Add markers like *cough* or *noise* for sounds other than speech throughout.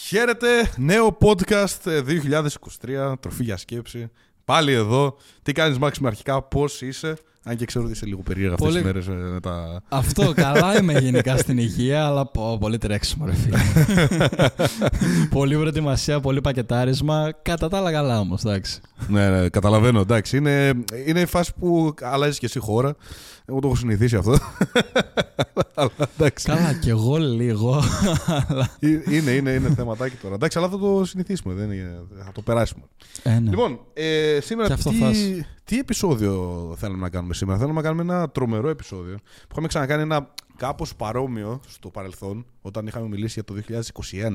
Χαίρετε, νέο podcast 2023, τροφή για σκέψη. Πάλι εδώ. Τι κάνεις Μάξιμο αρχικά, πώς είσαι; Αν και ξέρω ότι είσαι λίγο περίεργα αυτές Πολύ- τις μέρες ε, με τα... Αυτό, καλά είμαι γενικά στην υγεία, αλλά πω, πολύ τρέξιμο ρε φίλε. *laughs* πολύ προετοιμασία, πολύ πακετάρισμα. Κατά τα άλλα καλά όμως, εντάξει. ναι, ναι, καταλαβαίνω, εντάξει. Είναι, είναι η φάση που αλλάζεις και εσύ χώρα. Εγώ το έχω συνηθίσει αυτό. *laughs* αλλά εντάξει. καλά, κι εγώ λίγο. αλλά... Ε, είναι, είναι, είναι θεματάκι τώρα. Εντάξει, αλλά θα το συνηθίσουμε. Δεν είναι, θα το περάσουμε. Ε, ναι. Λοιπόν, ε, σήμερα Και αυτό τι, φάση. τι επεισόδιο θέλουμε να κάνουμε; Σήμερα. Θέλουμε να κάνουμε ένα τρομερό επεισόδιο που είχαμε ξανακάνει ένα κάπως παρόμοιο στο παρελθόν όταν είχαμε μιλήσει για το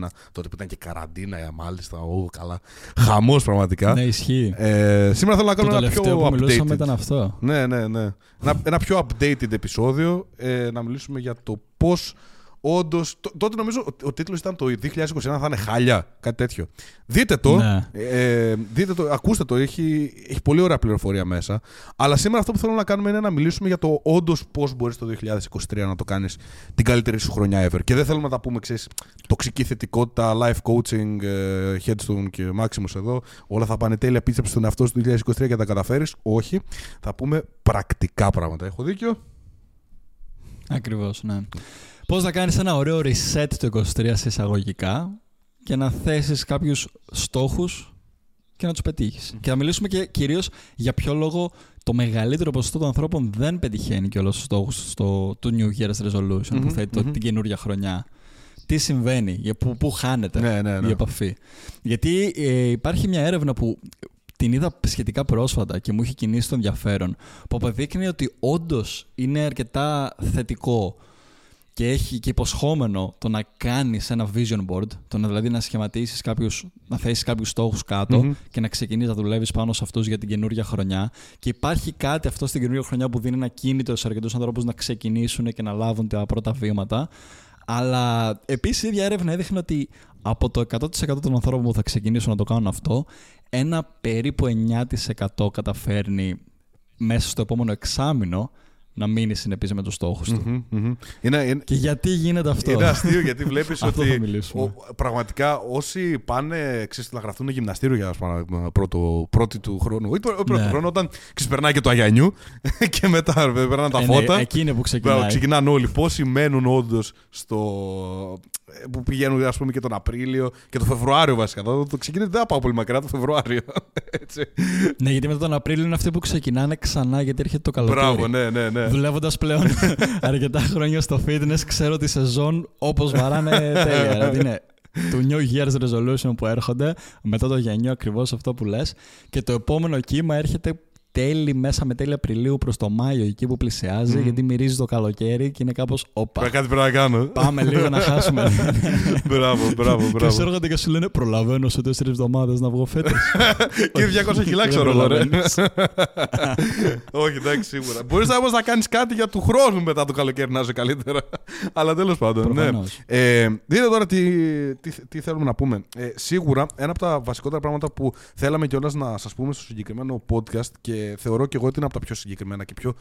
2021 τότε που ήταν και καραντίνα ε, μάλιστα, ω, καλά, χαμός πραγματικά. ναι, ισχύει. Ε, σήμερα θέλω να το κάνω ένα τελευταίο πιο που μιλούσαμε updated. ήταν αυτό. Ναι, ναι, ναι. Ένα, ένα πιο updated επεισόδιο ε, να μιλήσουμε για το πώς Όντως, τότε νομίζω ότι ο τίτλος ήταν το 2021 θα είναι χάλια, κάτι τέτοιο. Δείτε το, Ναι. ε, δείτε το, ακούστε το, έχει, έχει πολύ ωραία πληροφορία μέσα. Αλλά σήμερα αυτό που θέλω να κάνουμε είναι να μιλήσουμε για το όντως πώς μπορείς το 2023 να το κάνεις την καλύτερη σου χρονιά ever. Και δεν θέλουμε να τα πούμε, ξέρεις, τοξική θετικότητα, life coaching, ε, headstone και Maximus εδώ. Όλα θα πάνε τέλεια, πίστεψε στον εαυτό σου το 2023 και τα καταφέρεις. Όχι. Θα πούμε πρακτικά πράγματα. Έχω δίκιο; Ακριβώς, ναι. Πώς να κάνεις ένα ωραίο reset το 23 σε εισαγωγικά και να θέσεις κάποιους στόχους και να τους πετύχεις. Και να μιλήσουμε και κυρίως για ποιο λόγο το μεγαλύτερο ποσοστό των ανθρώπων δεν πετυχαίνει και όλους τους στόχους στο, του New Year's Resolution Μμμ, που θέτει το- μμμ. την καινούργια χρονιά. Τι συμβαίνει, για που, που χάνεται Ναι, ναι, ναι. η επαφή. Γιατί ε, υπάρχει μια έρευνα που την είδα σχετικά πρόσφατα και μου είχε κινήσει το ενδιαφέρον, που αποδείκνυε ότι όντως είναι αρκετά θετικό και έχει και υποσχόμενο το να κάνεις ένα vision board, το να δηλαδή να σχηματίσεις κάποιους, να θέσεις κάποιους στόχους κάτω Μμμ. και να ξεκινήσεις να δουλεύεις πάνω σε αυτούς για την καινούργια χρονιά. Και υπάρχει κάτι αυτό στην καινούργια χρονιά που δίνει ένα κίνητρο σε αρκετούς ανθρώπους να ξεκινήσουν και να λάβουν τα πρώτα βήματα. Αλλά επίσης η ίδια έρευνα έδειχνε ότι από το 100% των ανθρώπων που θα ξεκινήσουν να το κάνουν αυτό, ένα περίπου 9% καταφέρνει μέσα στο επόμενο εξάμηνο να μείνει συνεπής με τους στόχους του. Μμμ, μμμ. Είναι, είναι, Και γιατί γίνεται αυτό; Είναι αστείο γιατί βλέπεις *laughs* Αυτό ότι. θα μιλήσουμε. ο- πραγματικά όσοι πάνε ξέρεις, να γραφτούν γυμναστήριο για παράδειγμα, πρώτο, πρώτη του χρόνου. Ή πρώτο Ναι. χρόνο, όταν ξεπερνάει και το Αγιανιού *laughs* και μετά περνάνε τα Ε, ναι, φώτα. εκεί είναι που Μπράβο, ξεκινάει. ξεκινάνε όλοι. Πόσοι μένουν όντως στο. Που πηγαίνουν ας πούμε και τον Απρίλιο και τον Φεβρουάριο βασικά. Το, το ξεκινάει δεν θα πάω πολύ μακριά το Φεβρουάριο. *laughs* Έτσι. Ναι, γιατί μετά τον Απρίλιο είναι αυτοί που ξεκινάνε ξανά γιατί έρχεται το καλοκαίρι. Μπράβο, ναι, ναι, ναι. Δουλεύοντας πλέον *laughs* αρκετά χρόνια στο fitness, ξέρω τη σεζόν όπως βαράνε τέλεια. *laughs* δηλαδή είναι του New Year's Resolution που έρχονται, μετά το Γενιό ακριβώς αυτό που λες. Και το επόμενο κύμα έρχεται τέλη μέσα με τέλη Απριλίου προς το Μάιο, εκεί που πλησιάζει, Μμμ. γιατί μυρίζει το καλοκαίρι και είναι κάπως όπα. Πρέπει κάτι πρέπει να κάνω. Πάμε λίγο να χάσουμε. *laughs* μπράβο, μπράβο, και μπράβο. σου έρχονται και σου λένε Προλαβαίνω σε τέσσερις εβδομάδες να βγω φέτος. *laughs* Και 200 κιλά Δεν ξέρω εγώ. ρε. προλαβαίνεις. *laughs* Όχι, εντάξει, σίγουρα. Μπορείς όμως να κάνεις κάτι για του χρόνου μετά το καλοκαίρι να είσαι καλύτερα. Αλλά τέλος πάντων. Ναι. Προφανώς. Ε, δείτε τώρα τι, τι, τι θέλουμε να πούμε. Ε, σίγουρα ένα από τα βασικότερα πράγματα που θέλαμε κιόλας να σας πούμε στο συγκεκριμένο podcast και θεωρώ και εγώ ότι είναι από τα πιο συγκεκριμένα και πιο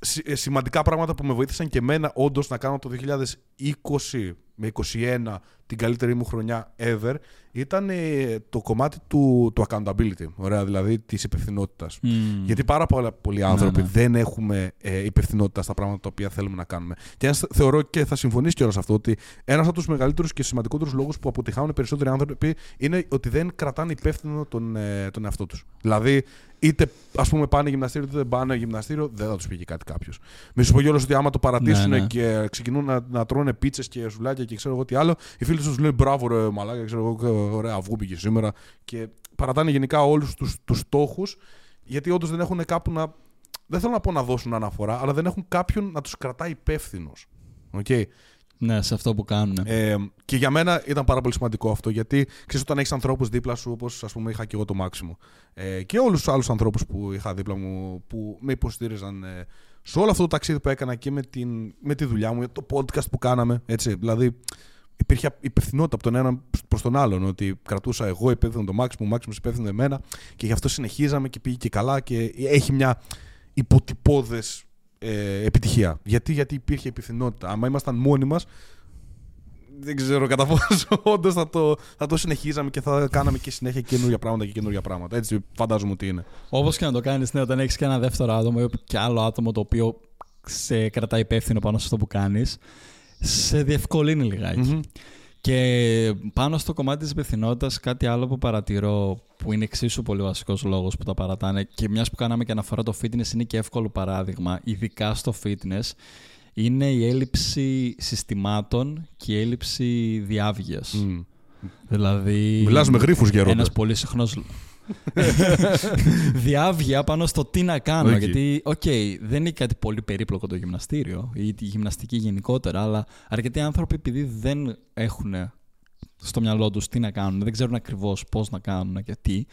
σι- ε, σημαντικά πράγματα που με βοήθησαν και εμένα όντως να κάνω το 2020 με 2021 την καλύτερη μου χρονιά ever ήταν ε, το κομμάτι του, του accountability. Ωραία, δηλαδή της υπευθυνότητας. Μμμ. Γιατί πάρα πολλά, πολλοί άνθρωποι ναι. δεν έχουμε ε, υπευθυνότητα στα πράγματα τα οποία θέλουμε να κάνουμε. Και ένας, θεωρώ και θα συμφωνήσει κιόλας αυτό ότι ένας από τους μεγαλύτερους και σημαντικότερους λόγους που αποτυχάνουν οι περισσότεροι άνθρωποι είναι ότι δεν κρατάνε υπεύθυνο τον, ε, τον εαυτό τους. Δηλαδή, είτε ας πούμε πάνε γυμναστήριο, είτε δεν πάνε γυμναστήριο, δεν θα τους πήγε κάτι κάποιος. Μη σου πω κιόλας ότι άμα το παρατήσουν Ναι, ναι. και ξεκινούν να, να τρώνε πίτσες και σουλάκια και ξέρω εγώ τι άλλο, οι φίλοι τους λένε μπράβο ρε μαλάκα, ξέρω εγώ, ωραία αυγού πήγε σήμερα. Και παρατάνε γενικά όλους τους στόχους γιατί όντως δεν έχουν κάπου να. Δεν θέλω να πω να δώσουν αναφορά, αλλά δεν έχουν κάποιον να τους κρατάει υπεύθυνος. Okay. Ναι, σε αυτό που κάνουν. Ε, και για μένα ήταν πάρα πολύ σημαντικό αυτό, γιατί ξέρεις όταν έχεις ανθρώπους δίπλα σου, όπως ας πούμε είχα και εγώ το Μάξιμο, ε, και όλους τους άλλους ανθρώπους που είχα δίπλα μου που με υποστήριζαν ε, σε όλο αυτό το ταξίδι που έκανα και με, την, με τη δουλειά μου, το podcast που κάναμε. Έτσι, δηλαδή, υπήρχε υπευθυνότητα από τον έναν προς τον άλλον. Ότι κρατούσα εγώ υπεύθυνο το Μάξιμο, ο Μάξιμος υπεύθυνο εμένα και γι' αυτό συνεχίζαμε και πήγε και καλά και έχει μια υποτυπώδες ε, επιτυχία. Γιατί, γιατί υπήρχε υπευθυνότητα. Άμα ήμασταν μόνοι μας, δεν ξέρω κατά πόσο *laughs* όντως θα το, θα το συνεχίζαμε και θα κάναμε και συνέχεια καινούργια πράγματα και καινούργια πράγματα. Έτσι φαντάζομαι ότι είναι. Όπως και να το κάνεις, ναι, όταν έχεις και ένα δεύτερο άτομο ή και άλλο άτομο το οποίο σε κρατάει υπεύθυνο πάνω σε αυτό που κάνεις, σε διευκολύνει λιγάκι. Και πάνω στο κομμάτι της υπευθυνότητας, κάτι άλλο που παρατηρώ που είναι εξίσου πολύ βασικός λόγος που τα παρατάνε και μιας που κάναμε και αναφορά το fitness είναι και εύκολο παράδειγμα, ειδικά στο fitness, είναι η έλλειψη συστημάτων και η έλλειψη διάβγειας. Mm. Δηλαδή. Μιλάς με γρίφους γέροντα. Ένας πολύ συχνός διαύγεια πάνω στο τι να κάνω. Γιατί, οκ, δεν είναι κάτι πολύ περίπλοκο το γυμναστήριο ή τη γυμναστική γενικότερα, αλλά αρκετοί άνθρωποι επειδή δεν έχουν στο μυαλό τους τι να κάνουν, δεν ξέρουν ακριβώς πώς να κάνουν και τι,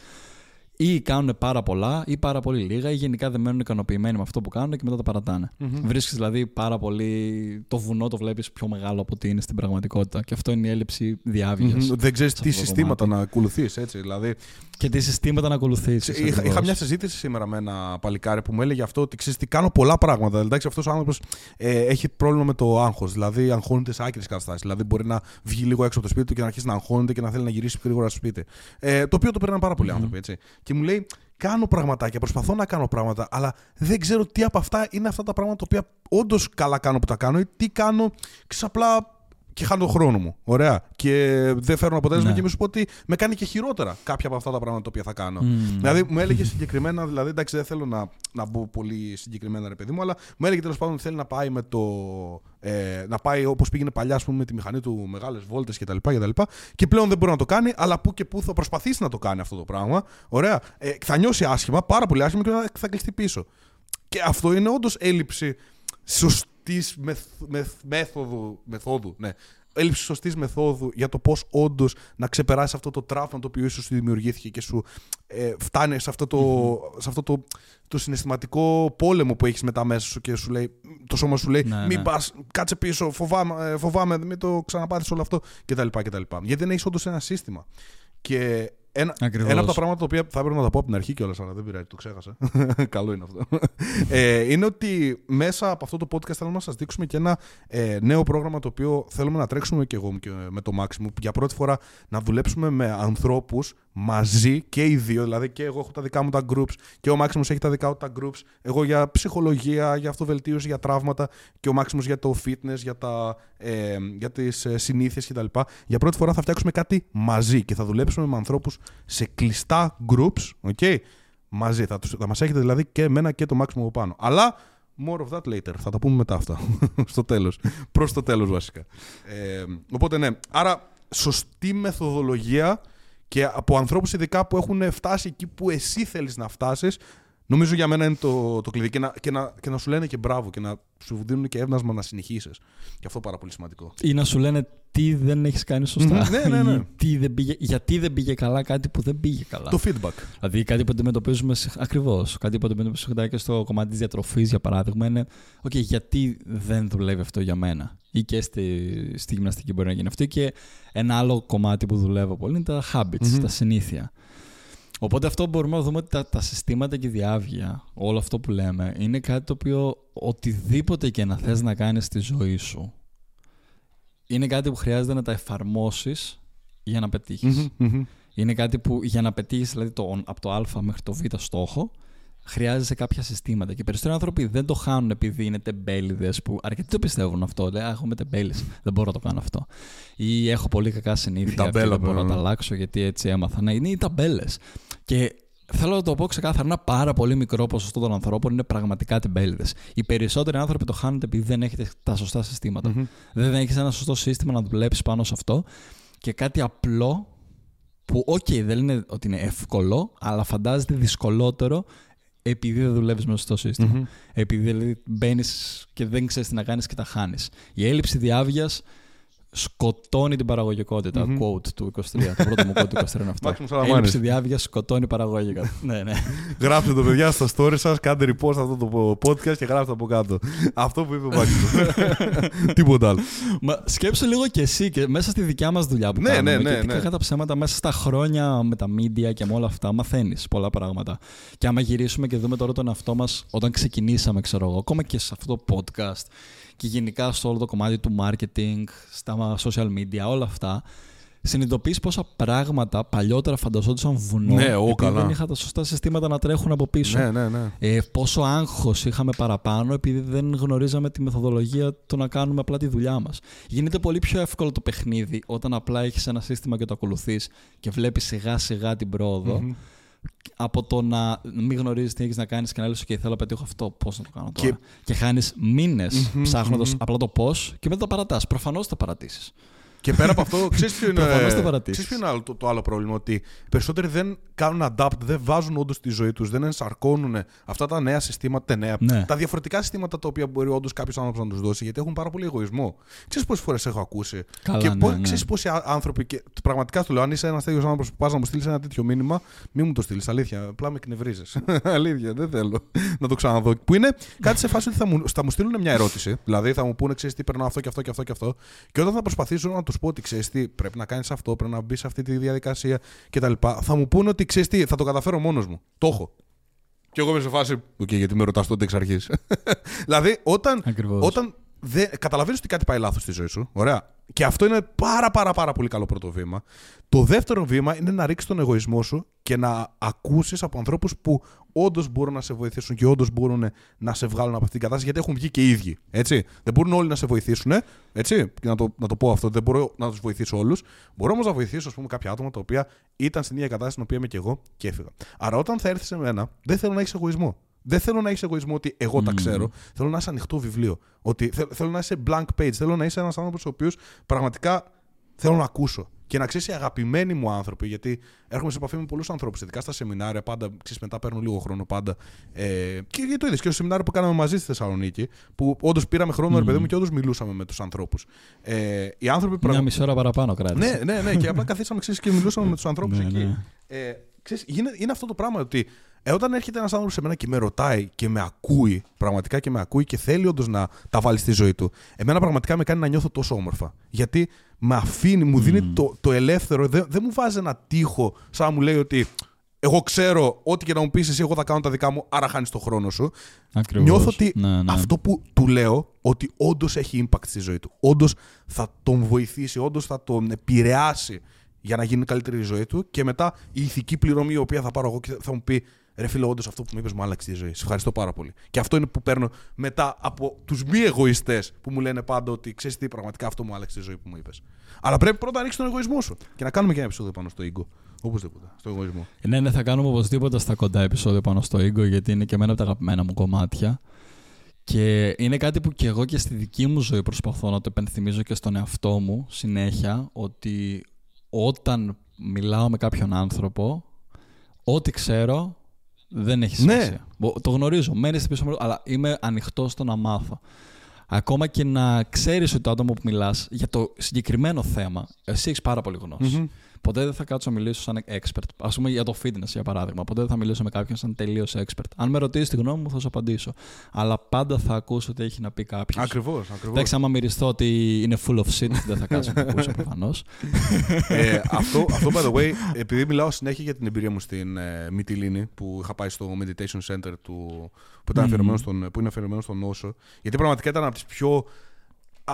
ή κάνουν πάρα πολλά ή πάρα πολύ λίγα ή γενικά δεν μένουν ικανοποιημένοι με αυτό που κάνουν και μετά τα παρατάνε. Mm-hmm. Βρίσκεις δηλαδή πάρα πολύ. Το βουνό το βλέπεις πιο μεγάλο από ό,τι είναι στην πραγματικότητα. Και αυτό είναι η έλλειψη διαύγειας. Mm-hmm. Δεν ξέρεις τι συστήματα να ακολουθείς, έτσι. Δηλαδή... Και τι συστήματα να ακολουθήσεις. Είχα, είχα, μια συζήτηση σήμερα με ένα παλικάρι που μου έλεγε αυτό ότι ξέρεις τι κάνω πολλά πράγματα. Δηλαδή αυτός ο άνθρωπος ε, έχει πρόβλημα με το άγχος. Δηλαδή αγχώνεται σε άκρε καταστάσεις. Δηλαδή μπορεί να βγει λίγο έξω από το σπίτι του και να αρχίσει να αγχώνεται και να θέλει να γυρίσει γρήγορα στο σπίτι. Ε, το οποίο το παίρνουν πάρα πολλοί mm-hmm. άνθρωποι. Έτσι και μου λέει: Κάνω πραγματάκια, προσπαθώ να κάνω πράγματα, αλλά δεν ξέρω τι από αυτά είναι αυτά τα πράγματα τα οποία όντως καλά κάνω που τα κάνω ή τι κάνω, ξαπλά και χάνω τον χρόνο μου. Ωραία. Και δεν φέρνω αποτέλεσμα ναι. και μη σου πω ότι με κάνει και χειρότερα κάποια από αυτά τα πράγματα τα οποία θα κάνω. Mm. Δηλαδή μου έλεγε συγκεκριμένα, δηλαδή εντάξει δεν θέλω να, να μπω πολύ συγκεκριμένα ρε παιδί μου, αλλά μου έλεγε τέλος πάντων ότι θέλει να πάει με το. Ε, να πάει όπως πήγαινε παλιά ας πούμε, με τη μηχανή του μεγάλες βόλτες κτλ. Και, και πλέον δεν μπορεί να το κάνει, αλλά που και που θα προσπαθήσει να το κάνει αυτό το πράγμα. Ωραία. Ε, θα νιώσει άσχημα, πάρα πολύ άσχημα και θα κλειστεί πίσω. Και αυτό είναι όντως έλλειψη σωστή μεθ, μεθ, μέθοδου, μεθόδου, ναι, έλλειψη σωστής μεθόδου για το πώς όντως να ξεπεράσεις αυτό το τραύμα το οποίο ίσως σου δημιουργήθηκε και σου ε, φτάνει σε αυτό, το, σε αυτό το, το συναισθηματικό πόλεμο που έχεις μετά μέσα σου και σου λέει, το σώμα σου λέει: ναι, Μην ναι. πας, κάτσε πίσω, φοβάμαι, ε, φοβάμαι μην το ξαναπάθεις όλο αυτό κτλ. Γιατί δεν έχεις όντως ένα σύστημα. Και ένα, ένα από τα πράγματα τα οποία θα έπρεπε να τα πω από την αρχή κιόλας, αλλά δεν πειράζει, το ξέχασα. *laughs* Καλό είναι αυτό. Ε, είναι ότι μέσα από αυτό το podcast θέλουμε να σας δείξουμε και ένα ε, νέο πρόγραμμα το οποίο θέλουμε να τρέξουμε και εγώ και με το Maximum. Για πρώτη φορά να δουλέψουμε με ανθρώπους μαζί και οι δύο. Δηλαδή και εγώ έχω τα δικά μου τα groups και ο Maximus έχει τα δικά του τα groups. Εγώ για ψυχολογία, για αυτοβελτίωση, για τραύματα και ο Maximus για το fitness, για, τα, ε, για τις ε, συνήθειες κτλ. Για πρώτη φορά θα φτιάξουμε κάτι μαζί και θα δουλέψουμε με ανθρώπους σε κλειστά groups, okay, μαζί. Θα, θα μας έχετε δηλαδή και εμένα και το Maximus από πάνω. Αλλά More of that later. Θα τα πούμε μετά αυτά. *laughs* Στο τέλος. Προς το τέλος βασικά. Ε, οπότε ναι. Άρα σωστή μεθοδολογία και από ανθρώπους ειδικά που έχουν φτάσει εκεί που εσύ θέλεις να φτάσεις, νομίζω για μένα είναι το, το κλειδί. Και να, και, να, και να σου λένε και μπράβο και να σου δίνουν και έβνασμα να συνεχίσεις. Και αυτό πάρα πολύ σημαντικό. Ή να σου λένε τι δεν έχεις κάνει σωστά. ναι, ναι, ναι. τι δεν πήγε, γιατί δεν πήγε καλά κάτι που δεν πήγε καλά. Το feedback. Δηλαδή κάτι που αντιμετωπίζουμε. Ακριβώς. Κάτι που αντιμετωπίζουμε και στο κομμάτι της διατροφής, για παράδειγμα, είναι. OK, γιατί δεν δουλεύει αυτό για μένα. Ή και στη, στη γυμναστική μπορεί να γίνει αυτό. Και ένα άλλο κομμάτι που δουλεύω πολύ είναι τα habits, τα συνήθεια. Οπότε αυτό μπορούμε να δούμε ότι τα, τα συστήματα και η διάβγεια, όλο αυτό που λέμε, είναι κάτι το οποίο οτιδήποτε και να θες να κάνεις στη ζωή σου, είναι κάτι που χρειάζεται να τα εφαρμόσεις για να πετυχεις Είναι κάτι που για να πετύχεις δηλαδή το, από το α μέχρι το β στόχο, χρειάζεσαι κάποια συστήματα. Και περισσότεροι άνθρωποι δεν το χάνουν επειδή είναι τεμπέληδες που αρκετοί το πιστεύουν αυτό. Λέει, έχω με τεμπέλης, δεν μπορώ να το κάνω αυτό. Ή έχω πολύ κακά συνήθεια και δεν μπορώ να τα αλλάξω γιατί έτσι έμαθα. Ναι, είναι οι ταμπέλες. Και θέλω να το πω ξεκάθαρα, ένα πάρα πολύ μικρό ποσοστό των ανθρώπων είναι πραγματικά τεμπέληδε. Οι περισσότεροι άνθρωποι το χάνουν επειδή δεν έχετε τα σωστά Δεν έχεις ένα σωστό σύστημα να δουλέψεις πάνω σε αυτό. Και κάτι απλό που, OK, δεν είναι ότι είναι εύκολο, αλλά φαντάζεται δυσκολότερο επειδή δεν δουλεύεις μέσα στο συστημα Επειδή δηλαδή μπαίνεις και δεν ξέρεις τι να κάνεις και τα χάνεις. Η έλλειψη διάβγειας σκοτώνει την παραγωγικότητα. Mm-hmm. Quote του 23. το πρώτο μου quote του 23 είναι αυτό. Έλλειψη διάβγειας σκοτώνει παραγωγικότητα. *laughs* ναι, ναι. Γράψτε το παιδιά στα story σας, κάντε repost αυτό το podcast και γράψτε από κάτω. αυτό που είπε ο Μάξιμο. *laughs* Τίποτα άλλο. Μα σκέψου λίγο κι εσύ και μέσα στη δικιά μας δουλειά που ναι, κάνουμε. Ναι, ναι, και ναι. τα ψέματα μέσα στα χρόνια με τα media και με όλα αυτά μαθαίνεις πολλά πράγματα. Και άμα γυρίσουμε και δούμε τώρα τον εαυτό μας όταν ξεκινήσαμε, ξέρω εγώ, ακόμα και σε αυτό το podcast και γενικά στο όλο το κομμάτι του marketing, στα social media, όλα αυτά, συνειδητοποιείς πόσα πράγματα παλιότερα φανταζόντουσαν βουνό. Ναι, ο, επειδή καλά. δεν είχα τα σωστά συστήματα να τρέχουν από πίσω. Ναι, ναι, ναι. Ε, πόσο άγχος είχαμε παραπάνω επειδή δεν γνωρίζαμε τη μεθοδολογία του να κάνουμε απλά τη δουλειά μας. Γίνεται πολύ πιο εύκολο το παιχνίδι όταν απλά έχεις ένα σύστημα και το ακολουθείς και βλέπεις σιγά σιγά την προοδο Μμμ. Από το να μην γνωρίζεις τι έχεις να κάνεις και να λες: OK, θέλω να πετύχω αυτό. Πώς να το κάνω τώρα. Και- Και, χάνεις μήνες Μμμ, ψάχνοντας μμμ. απλά το πώς και μετά τα παρατάς. Προφανώς θα παρατήσεις. Και πέρα από αυτό, *laughs* ξέρεις ποιο είναι, Προφανώς το παρατήσεις. ξέρεις ποιο είναι άλλο- το, το άλλο πρόβλημα. Ότι οι περισσότεροι δεν κάνουν adapt, δεν βάζουν όντως τη ζωή τους, δεν ενσαρκώνουν αυτά τα νέα συστήματα, τα νέα, Ναι. τα διαφορετικά συστήματα τα οποία μπορεί όντως κάποιος άνθρωπος να τους δώσει, γιατί έχουν πάρα πολύ εγωισμό. Ξέρεις πόσες φορές έχω ακούσει; Καλά, και ναι, ναι. ξέρεις πόσοι α- άνθρωποι. Και πραγματικά σου λέω, αν είσαι ένας τέτοιος άνθρωπος που πας να μου στείλεις ένα τέτοιο μήνυμα, μην μου το στείλεις. Αλήθεια, απλά με εκνευρίζεις. *laughs* αλήθεια, δεν θέλω να το ξαναδώ. Που είναι κάτι σε φάση ότι θα μου, θα μου στείλουν μια ερώτηση. Δηλαδή θα μου πούνε, ξέρεις τι, περνάω αυτό και αυτό και αυτό και αυτό. Και όταν θα προσπαθήσω να τους πω ότι ξέρεις τι, πρέπει να κάνεις αυτό, πρέπει να μπεις σε αυτή τη διαδικασία κτλ. Θα μου πούνε ότι ξέρεις τι, θα το καταφέρω μόνος μου. Το έχω. Και εγώ είμαι σε φάση. Οκ, γιατί με ρωτάς τότε εξ αρχής. *laughs* δηλαδή, όταν, Ακριβώς. όταν δεν, καταλαβαίνεις ότι κάτι πάει λάθος στη ζωή σου. Ωραία. Και αυτό είναι πάρα πάρα πάρα πολύ καλό πρώτο βήμα. Το δεύτερο βήμα είναι να ρίξεις τον εγωισμό σου και να ακούσεις από ανθρώπους που όντως μπορούν να σε βοηθήσουν και όντως μπορούν να σε βγάλουν από αυτήν την κατάσταση γιατί έχουν βγει και οι ίδιοι. Έτσι. Δεν μπορούν όλοι να σε βοηθήσουν. Έτσι. Και να το, να το πω αυτό, δεν μπορώ να τους βοηθήσω όλους. Μπορώ όμως να βοηθήσω ας πούμε, κάποια άτομα τα οποία ήταν στην ίδια κατάσταση στην οποία είμαι και εγώ και έφυγα. Άρα όταν θα έρθεις σε μένα, δεν θέλω να έχεις εγωισμό. Δεν θέλω να έχεις εγωισμό ότι εγώ τα ξέρω. Θέλω να είσαι ανοιχτό βιβλίο. Ότι θε- θέλω να είσαι blank page. Θέλω να είσαι ένας άνθρωπος ο οποίος πραγματικά θέλω να ακούσω. Και να ξέρεις οι αγαπημένοι μου άνθρωποι, γιατί έρχομαι σε επαφή με πολλούς ανθρώπους, ειδικά στα σεμινάρια, πάντα ξέρεις, μετά παίρνω λίγο χρόνο πάντα. Ε, και γιατί το είδες και στο σεμινάριο που κάναμε μαζί στη Θεσσαλονίκη, που όντως πήραμε χρόνο, ρε παιδί μου, και όντως μιλούσαμε με τους ανθρώπους. Ε, οι άνθρωποι Μια πραγμα- μισή ώρα παραπάνω κράτησε. ναι, ναι, ναι. και απλά καθίσαμε ξέρεις, και μιλούσαμε με τους ανθρώπους Ναι, εκεί. ναι. Ε, ξέρεις, είναι, είναι αυτό το πράγμα ότι ε, όταν έρχεται ένας άνθρωπος σε μένα και με ρωτάει και με ακούει, πραγματικά και με ακούει και θέλει όντως να τα βάλει στη ζωή του, εμένα πραγματικά με κάνει να νιώθω τόσο όμορφα. Γιατί με αφήνει, μου δίνει το, το ελεύθερο, δεν δεν μου βάζει ένα τείχο σαν να μου λέει ότι εγώ ξέρω ό,τι και να μου πεις εσύ, εγώ θα κάνω τα δικά μου, άρα χάνεις το χρόνο σου. Ακριβώς. Νιώθω ότι Ναι, ναι. αυτό που του λέω, ότι όντως έχει impact στη ζωή του. Όντως θα τον βοηθήσει, όντως θα τον επηρεάσει για να γίνει καλύτερη η ζωή του. Και μετά η ηθική πληρωμή, η οποία θα πάρω εγώ και θα μου πει Ρε φίλε, όντως αυτό που μου είπες μου άλλαξε τη ζωή. Σε ευχαριστώ πάρα πολύ. Και αυτό είναι που παίρνω μετά από τους μη εγωιστές που μου λένε πάντα ότι ξέρεις τι, πραγματικά αυτό μου άλλαξε τη ζωή που μου είπες. Αλλά πρέπει πρώτα να ρίξει τον εγωισμό σου. Και να κάνουμε και ένα επεισόδιο πάνω στο ego. Οπωσδήποτε. Στο εγωισμό. Ναι, ναι, θα κάνουμε οπωσδήποτε στα κοντά επεισόδιο πάνω στο Ego, γιατί είναι και εμένα από τα αγαπημένα μου κομμάτια. Και είναι κάτι που και εγώ και στη δική μου ζωή προσπαθώ να το επενθυμίζω και στον εαυτό μου συνέχεια, ότι όταν μιλάω με κάποιον άνθρωπο, ό,τι ξέρω δεν έχει Ναι. σημασία. Μπο- Το γνωρίζω, μένει στην πίσω μου, αλλά είμαι ανοιχτό στο να μάθω. Ακόμα και να ξέρεις ότι το άτομο που μιλάς για το συγκεκριμένο θέμα, εσύ έχεις πάρα πολύ γνώση. Μμμ. Ποτέ δεν θα κάτσω να μιλήσω σαν expert. Α πούμε για το fitness, για παράδειγμα. Ποτέ δεν θα μιλήσω με κάποιον σαν τελείως expert. Αν με ρωτήσεις τη γνώμη μου, θα σου απαντήσω. Αλλά πάντα θα ακούσω τι έχει να πει κάποιος. Ακριβώς. Ακριβώς. Εντάξει, άμα μυριστώ ότι είναι full of shit, δεν θα κάτσω να το ακούσω προφανώς. ε, αυτό, αυτό, by the way, επειδή μιλάω συνέχεια για την εμπειρία μου στην ε, Μυτιλίνη, που είχα πάει στο meditation center του, που, ήταν Μμμ. αφιερωμένο στον, που είναι αφιερωμένο στον Νόσο, γιατί πραγματικά ήταν από τις πιο α-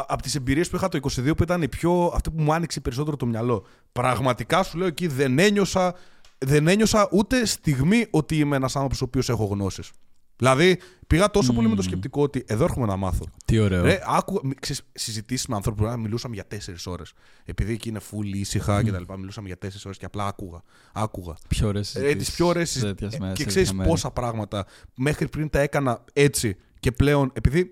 από τις εμπειρίες που είχα το 22 που ήταν η πιο, αυτή που μου άνοιξε περισσότερο το μυαλό. Πραγματικά σου λέω εκεί δεν ένιωσα, δεν ένιωσα ούτε στιγμή ότι είμαι ένας άνθρωπος ο οποίος έχω γνώσεις. Δηλαδή πήγα τόσο πολύ με το σκεπτικό ότι εδώ έρχομαι να μάθω. Τι ωραίο. Ρε, άκου, ξέρεις, συζητήσεις με ανθρώπους που μιλούσαμε για τέσσερις ώρες. Επειδή εκεί είναι full ήσυχα και τα λοιπά, μιλούσαμε για τέσσερις ώρες και απλά άκουγα. άκουγα. πιο ωραίες Ε, τις πιο ωραίες συζητήσεις. Ε, και ξέρεις πόσα πράγματα μέχρι πριν τα έκανα έτσι και πλέον επειδή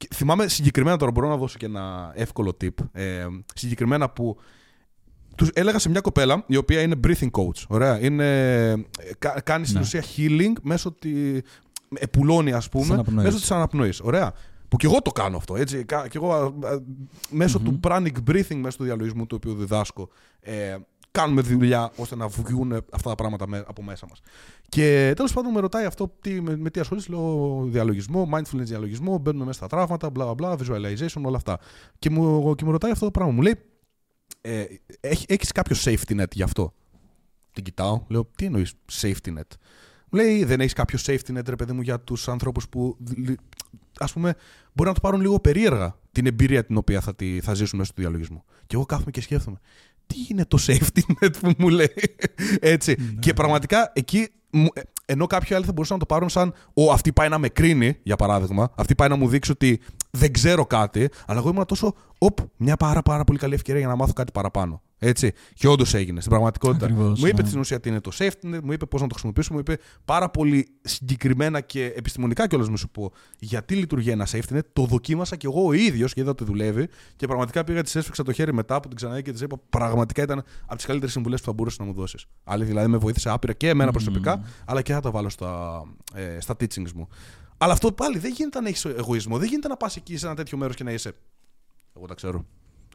και θυμάμαι συγκεκριμένα τώρα μπορώ να δώσω και ένα εύκολο tip ε, συγκεκριμένα που τους έλεγα σε μια κοπέλα η οποία είναι breathing coach ωραία είναι, ε, κα- κάνει στην Ναι. ουσία healing μέσω τη επουλώνει ας πούμε αναπνοής. μέσω της αναπνοής ωραία που και εγώ το κάνω αυτό έτσι Κα- και εγώ α, α, μέσω του pranic breathing μέσω του διαλογισμού το οποίο διδάσκω ε, κάνουμε δουλειά ώστε να βγουν αυτά τα πράγματα με- από μέσα μας και τέλος πάντων με ρωτάει αυτό τι, με, με τι ασχολείσαι. Λέω διαλογισμό, mindfulness διαλογισμό, μπαίνουμε μέσα στα τραύματα, bla bla bla, visualization, όλα αυτά. Και μου, και μου ρωτάει αυτό το πράγμα. Μου λέει, ε, έχει έχεις κάποιο safety net γι' αυτό; Την κοιτάω, λέω, τι εννοείς safety net; Μου λέει, δεν έχεις κάποιο safety net, ρε παιδί μου, για τους ανθρώπους που. Α πούμε, μπορεί να το πάρουν λίγο περίεργα την εμπειρία την οποία θα, τη, θα ζήσουν μέσα στο διαλογισμό. Και εγώ κάθομαι και σκέφτομαι, τι είναι το safety *laughs* net που μου λέει. Έτσι. Ναι. Και πραγματικά εκεί μου- ε, ενώ κάποιοι άλλοι θα μπορούσαν να το πάρουν σαν Ο, αυτή πάει να με κρίνει, για παράδειγμα. Αυτή πάει να μου δείξει ότι δεν ξέρω κάτι. Αλλά εγώ ήμουν τόσο. Οπ, μια πάρα, πάρα πολύ καλή ευκαιρία για να μάθω κάτι παραπάνω. Έτσι. Και όντως έγινε στην πραγματικότητα. Ακριβώς, μου είπε ναι. στην ουσία τι είναι το safety net, μου είπε πώς να το χρησιμοποιήσω, μου είπε πάρα πολύ συγκεκριμένα και επιστημονικά κιόλας να σου πω γιατί λειτουργεί ένα safety net. Το δοκίμασα κι εγώ ο ίδιος και είδα ότι δουλεύει. Και πραγματικά πήγα, της έσφιξα το χέρι μετά που την ξαναείδα και της είπα πραγματικά ήταν από τις καλύτερες συμβουλές που θα μπορούσες να μου δώσεις. Άλλη δηλαδή με βοήθησε άπειρα και εμένα προσωπικά, αλλά και θα τα βάλω στα, ε, στα teachings μου. Αλλά αυτό πάλι δεν γίνεται να έχεις εγωισμό. Δεν γίνεται να πας εκεί σε ένα τέτοιο μέρος και να είσαι. Εγώ τα ξέρω.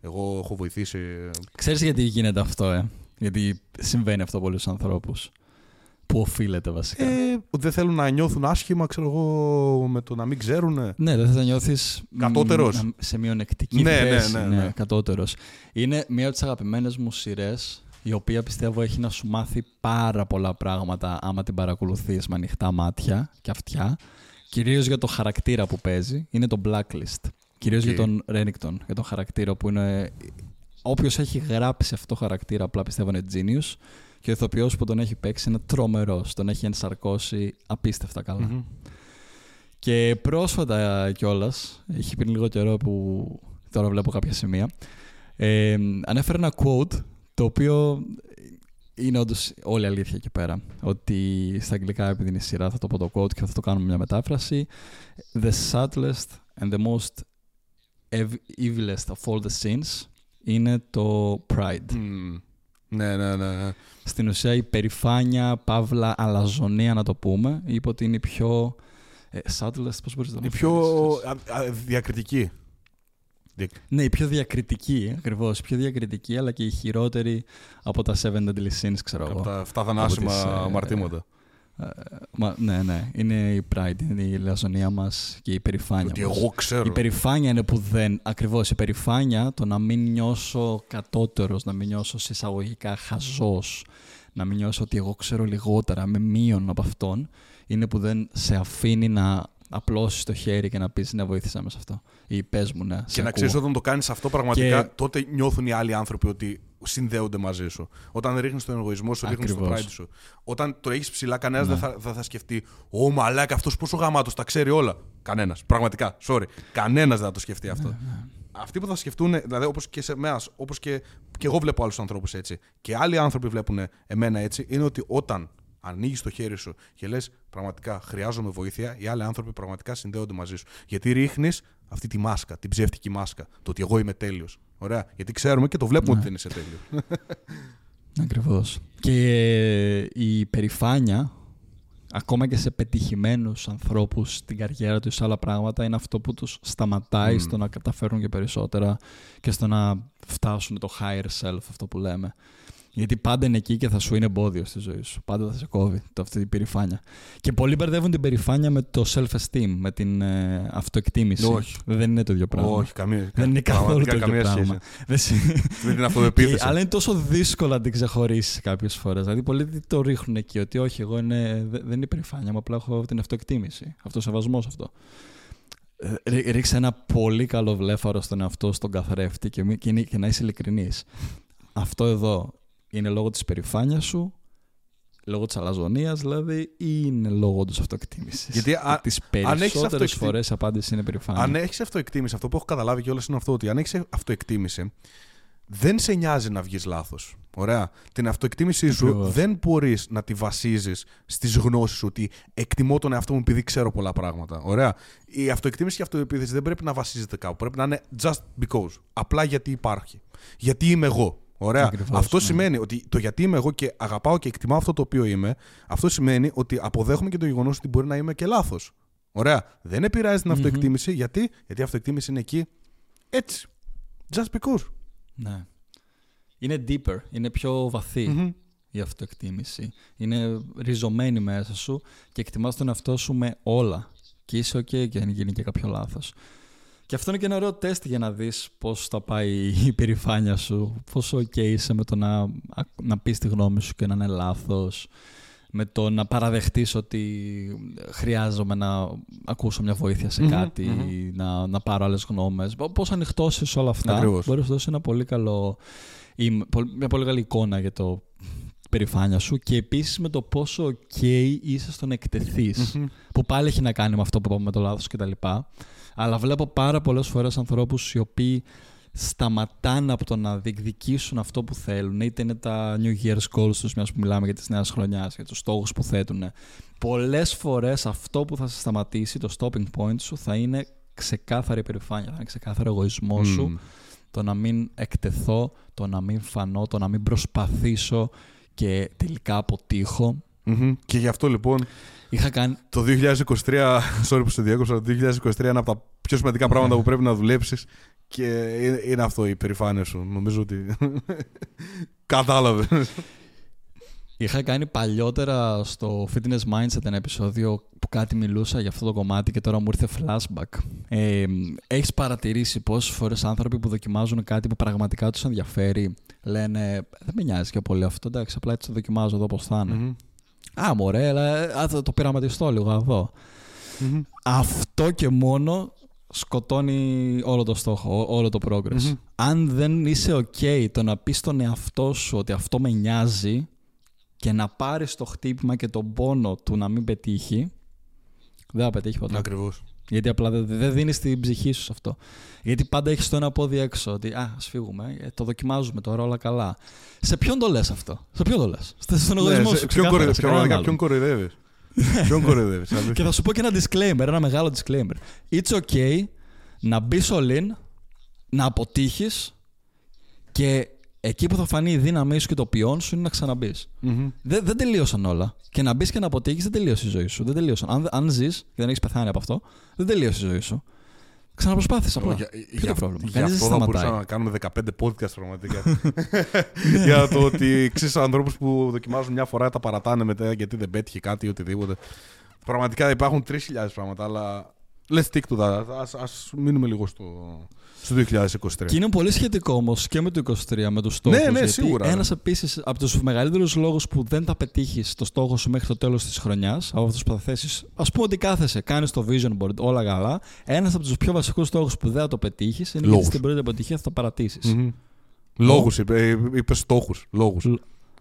Εγώ έχω βοηθήσει. Ξέρεις γιατί γίνεται αυτό, ε; Γιατί συμβαίνει αυτό πολλούς ανθρώπους. Που οφείλεται βασικά. Ε, δεν θέλουν να νιώθουν άσχημα, ξέρω εγώ, με το να μην ξέρουν. Ναι, δεν θα νιώθεις. Κατώτερος. Σε μειονεκτική Ναι, ναι, θέση. ναι, ναι. κατώτερος. Είναι μία από τις αγαπημένες μου σειρές, η οποία πιστεύω έχει να σου μάθει πάρα πολλά πράγματα άμα την παρακολουθείς με ανοιχτά μάτια και αυτιά. Κυρίως για το χαρακτήρα που παίζει. Είναι το Blacklist. Κυρίως Οκ. για τον Reddington, για τον χαρακτήρα που είναι. Όποιος έχει γράψει αυτό το χαρακτήρα, απλά πιστεύω είναι genius. Και ο ηθοποιός που τον έχει παίξει είναι τρομερός. Τον έχει ενσαρκώσει απίστευτα καλά. Μμμ. Και πρόσφατα κιόλας, έχει πριν λίγο καιρό που τώρα βλέπω κάποια σημεία, ε, ανέφερε ένα quote το οποίο είναι όντως όλη αλήθεια εκεί πέρα. Ότι στα αγγλικά, επειδή είναι σειρά, θα το πω το quote και θα το κάνουμε μια μετάφραση. The subtlest and the most ev- evilest of all the sins είναι το pride. Μμ. Ναι, ναι, ναι. ναι. Στην ουσία η περηφάνεια, παύλα, αλαζονία να το πούμε, είπε ότι είναι η πιο... Ε, subtlest, πώς μπορείς να το Η πιο αναφέρεις; α, α, διακριτική. Δια- Ναι, η πιο διακριτική, ακριβώς. Η πιο διακριτική, αλλά και η χειρότερη από τα Seven Deadly Sins, ξέρω Από εγώ. τα 7 θανάσιμα τις, ε, αμαρτήματα. Ε, μα, ναι, ναι. Είναι η pride, είναι η λαζονία μας και η περηφάνεια. Ότι μας. εγώ ξέρω. Η περηφάνεια είναι που δεν. Ακριβώς η περηφάνεια, το να μην νιώσω κατώτερος, να μην νιώσω σε εισαγωγικά χαζός, να μην νιώσω ότι εγώ ξέρω λιγότερα, με μείον από αυτόν, είναι που δεν σε αφήνει να απλώσεις το χέρι και να πεις να βοήθησα με σε αυτό. Ή πες μου, ναι. σε Και να ακούω. ξέρεις όταν το κάνεις αυτό πραγματικά, Και- τότε νιώθουν οι άλλοι άνθρωποι ότι συνδέονται μαζί σου. Όταν ρίχνεις τον εγωισμό σου, ρίχνεις το Ακριβώς. pride σου. Όταν το έχεις ψηλά, κανένας Ναι. δεν θα, θα, θα σκεφτεί Ω μαλάκα, αυτός πόσο γαμάτος τα ξέρει όλα. Κανένας. Πραγματικά. Sorry. Κανένας δεν θα το σκεφτεί αυτό. Ναι, Αυτοί που θα σκεφτούν, δηλαδή όπως και σε εμάς, όπως και, και εγώ βλέπω άλλους ανθρώπους έτσι, και άλλοι άνθρωποι βλέπουν εμένα έτσι, είναι ότι όταν ανοίγεις το χέρι σου και λες πραγματικά χρειάζομαι βοήθεια, οι άλλοι άνθρωποι πραγματικά συνδέονται μαζί σου. Γιατί ρίχνεις αυτή τη μάσκα, την ψεύτικη μάσκα. Το ότι εγώ είμαι τέλειος. Ωραία. Γιατί ξέρουμε και το βλέπουμε Ναι. ότι δεν είσαι τέλειος. *laughs* Ακριβώς. Και η υπερηφάνεια, ακόμα και σε πετυχημένους ανθρώπους στην καριέρα τους, σε άλλα πράγματα, είναι αυτό που τους σταματάει Μμ. στο να καταφέρουν και περισσότερα και στο να φτάσουν το higher self, αυτό που λέμε. Γιατί πάντα είναι εκεί και θα σου είναι εμπόδιο στη ζωή σου. Πάντα θα σε κόβει το, αυτή την περηφάνεια. Και πολλοί μπερδεύουν την περηφάνεια με το self-esteem, με την ε, αυτοεκτίμηση. Όχι. Δεν είναι το ίδιο πράγμα. Όχι, καμία. Δεν είναι καθόλου το πραγματικά ίδιο καμία πράγμα. σχέση. Δεν συ- Με την και, αυτοεπίθεση. αλλά είναι τόσο δύσκολο να την ξεχωρίσεις κάποιες φορές. Δηλαδή, πολλοί το ρίχνουν εκεί ότι όχι, εγώ είναι, δε- δεν είναι υπερηφάνεια μου, απλά έχω την αυτοεκτίμηση. Αυτοσεβασμό αυτό. Ε, ρί- Ρίξε ένα πολύ καλό βλέφαρο στον εαυτό στον καθρέφτη και, μη- και, είναι- και να είσαι ειλικρινής. Αυτό εδώ είναι λόγω της περηφάνειας σου, λόγω της αλαζονίας δηλαδή, ή είναι λόγω της αυτοεκτίμησης; Γιατί α- τις αν έχεις περισσότερες αυτοεκτι- φορές η απάντηση είναι περηφάνεια. Αν έχεις αυτοεκτίμηση, αυτό που έχω καταλάβει κιόλα είναι αυτό ότι αν έχεις αυτοεκτίμηση, δεν σε νοιάζει να βγεις λάθος. Ωραία. Την αυτοεκτίμησή σου Ακριβώς. δεν μπορείς να τη βασίζεις στις γνώσεις σου ότι εκτιμώ τον εαυτό μου επειδή ξέρω πολλά πράγματα. Ωραία. Η αυτοεκτίμηση και η αυτοεπίθεση δεν πρέπει να βασίζεται κάπου. Πρέπει να είναι just because. Απλά γιατί υπάρχει. Γιατί είμαι εγώ. Ωραία. Ακριβώς, αυτό ναι. σημαίνει ότι το γιατί είμαι εγώ και αγαπάω και εκτιμάω αυτό το οποίο είμαι, αυτό σημαίνει ότι αποδέχομαι και το γεγονός ότι μπορεί να είμαι και λάθος. Ωραία. Δεν επηρεάζει την Μμμ. αυτοεκτίμηση. Γιατί; Γιατί η αυτοεκτίμηση είναι εκεί έτσι. Just because. Ναι. Είναι deeper, είναι πιο βαθύ Μμμ. η αυτοεκτίμηση. Είναι ριζωμένη μέσα σου και εκτιμάς τον εαυτό σου με όλα. Και είσαι ok και αν γίνει και κάποιο λάθος. Και αυτό είναι και ένα ωραίο τεστ για να δεις πώς θα πάει η περηφάνεια σου, πόσο ok είσαι με το να, να πεις τη γνώμη σου και να είναι λάθος, με το να παραδεχτείς ότι χρειάζομαι να ακούσω μια βοήθεια σε κατι Να, να πάρω άλλες γνώμες. Πώς ανοιχτός σε όλα αυτά Ακριβώς. μπορείς να σου δώσεις ένα πολύ καλό, ή μια πολύ καλή εικόνα για το περηφάνεια σου και επίσης με το πόσο ok είσαι στο να εκτεθεις που πάλι έχει να κάνει με αυτό που είπαμε με το λάθος κτλ. Αλλά βλέπω πάρα πολλές φορές ανθρώπους οι οποίοι σταματάνε από το να διεκδικήσουν αυτό που θέλουν, είτε είναι τα New Year's goals τους, μιας που μιλάμε για τις νέες χρονιάς, για τους στόχους που θέτουν. Πολλές φορές αυτό που θα σε σταματήσει, το stopping point σου, θα είναι ξεκάθαρη περηφάνεια, θα είναι ξεκάθαρο εγωισμός σου, το να μην εκτεθώ, το να μην φανώ, το να μην προσπαθήσω και τελικά αποτύχω. Και γι' αυτό λοιπόν Είχα κάνει... το 2023, *laughs* sorry που σε διέκοψα, το 2023 είναι από τα πιο σημαντικά πράγματα που πρέπει να δουλέψεις και είναι αυτό η περηφάνεια σου. Νομίζω ότι *laughs* κατάλαβες. Είχα κάνει παλιότερα στο Fitness Mindset ένα επεισόδιο που κάτι μιλούσα για αυτό το κομμάτι και τώρα μου ήρθε flashback. Ε, έχεις παρατηρήσει πόσες φορές άνθρωποι που δοκιμάζουν κάτι που πραγματικά τους ενδιαφέρει λένε δεν με νοιάζει και πολύ αυτό, εντάξει απλά έτσι το δοκιμάζω εδώ πώς θα ειναι Α, μωρέ, αλλά α, θα το πειραματιστώ λίγο εδώ. Αυτό και μόνο σκοτώνει όλο το στόχο, όλο το progress. Αν δεν είσαι ok το να πεις στον εαυτό σου ότι αυτό με νοιάζει και να πάρεις το χτύπημα και τον πόνο του να μην πετύχει, δεν θα πετύχει ποτέ. Ακριβώς. Γιατί απλά δεν δε δίνεις την ψυχή σου σε αυτό. Γιατί πάντα έχεις το ένα πόδι έξω. Ότι α, ας φύγουμε, ε, το δοκιμάζουμε τώρα όλα καλά. Σε ποιον το λες αυτό, σε ποιον το λες; Στον εγωισμό Ναι, σου. ποιον ξεκάθαρα, σε κανέναν κοροϊδεύεις. άλλον. Ποιον κοροϊδεύεις; *laughs* Ποιον κοροϊδεύεις. αλήθεια; Και θα σου πω και ένα disclaimer, ένα μεγάλο disclaimer. It's okay να μπεις all in, να αποτύχεις και εκεί που θα φανεί η δύναμή σου και το ποιόν σου είναι να ξαναμπείς. Μμμ. Δεν, δεν τελείωσαν όλα. Και να μπεις και να αποτύχεις δεν τελείωσε η ζωή σου. Δεν τελείωσαν. Αν, αν ζεις και δεν έχεις πεθάνει από αυτό, δεν τελείωσε η ζωή σου. Ξαναπροσπάθησες απλά. Για- Ποιο είναι για- το πρόβλημα. Γι' Κανείς δεν αυτό θα σταματάει. μπορούσαμε να κάνουμε 15 podcast πραγματικά. *laughs* *laughs* Για το ότι ξέρεις ανθρώπους που δοκιμάζουν μια φορά, τα παρατάνε μετά γιατί δεν πέτυχε κάτι ή οτιδήποτε. Πραγματικά υπάρχουν 3.000 πράγματα, αλλά let's stick to that. Ας, ας μείνουμε λίγο στο, στο 2023. Και είναι πολύ σχετικό όμως και με το 23, με τους στόχους. Ναι, ναι, σίγουρα. Ένας επίσης από τους μεγαλύτερους λόγους που δεν θα πετύχεις το στόχο σου μέχρι το τέλος της χρονιάς, από αυτούς που θα θέσεις, ας πούμε ότι κάθεσαι, κάνεις το vision board, όλα καλά. Ένας από τους πιο βασικούς στόχους που δεν θα το πετύχεις είναι γιατί Λόγους. στην πρώτη αποτυχία θα το παρατήσεις. Μμμ. Λόγους είπε, είπε στόχους. Λόγους.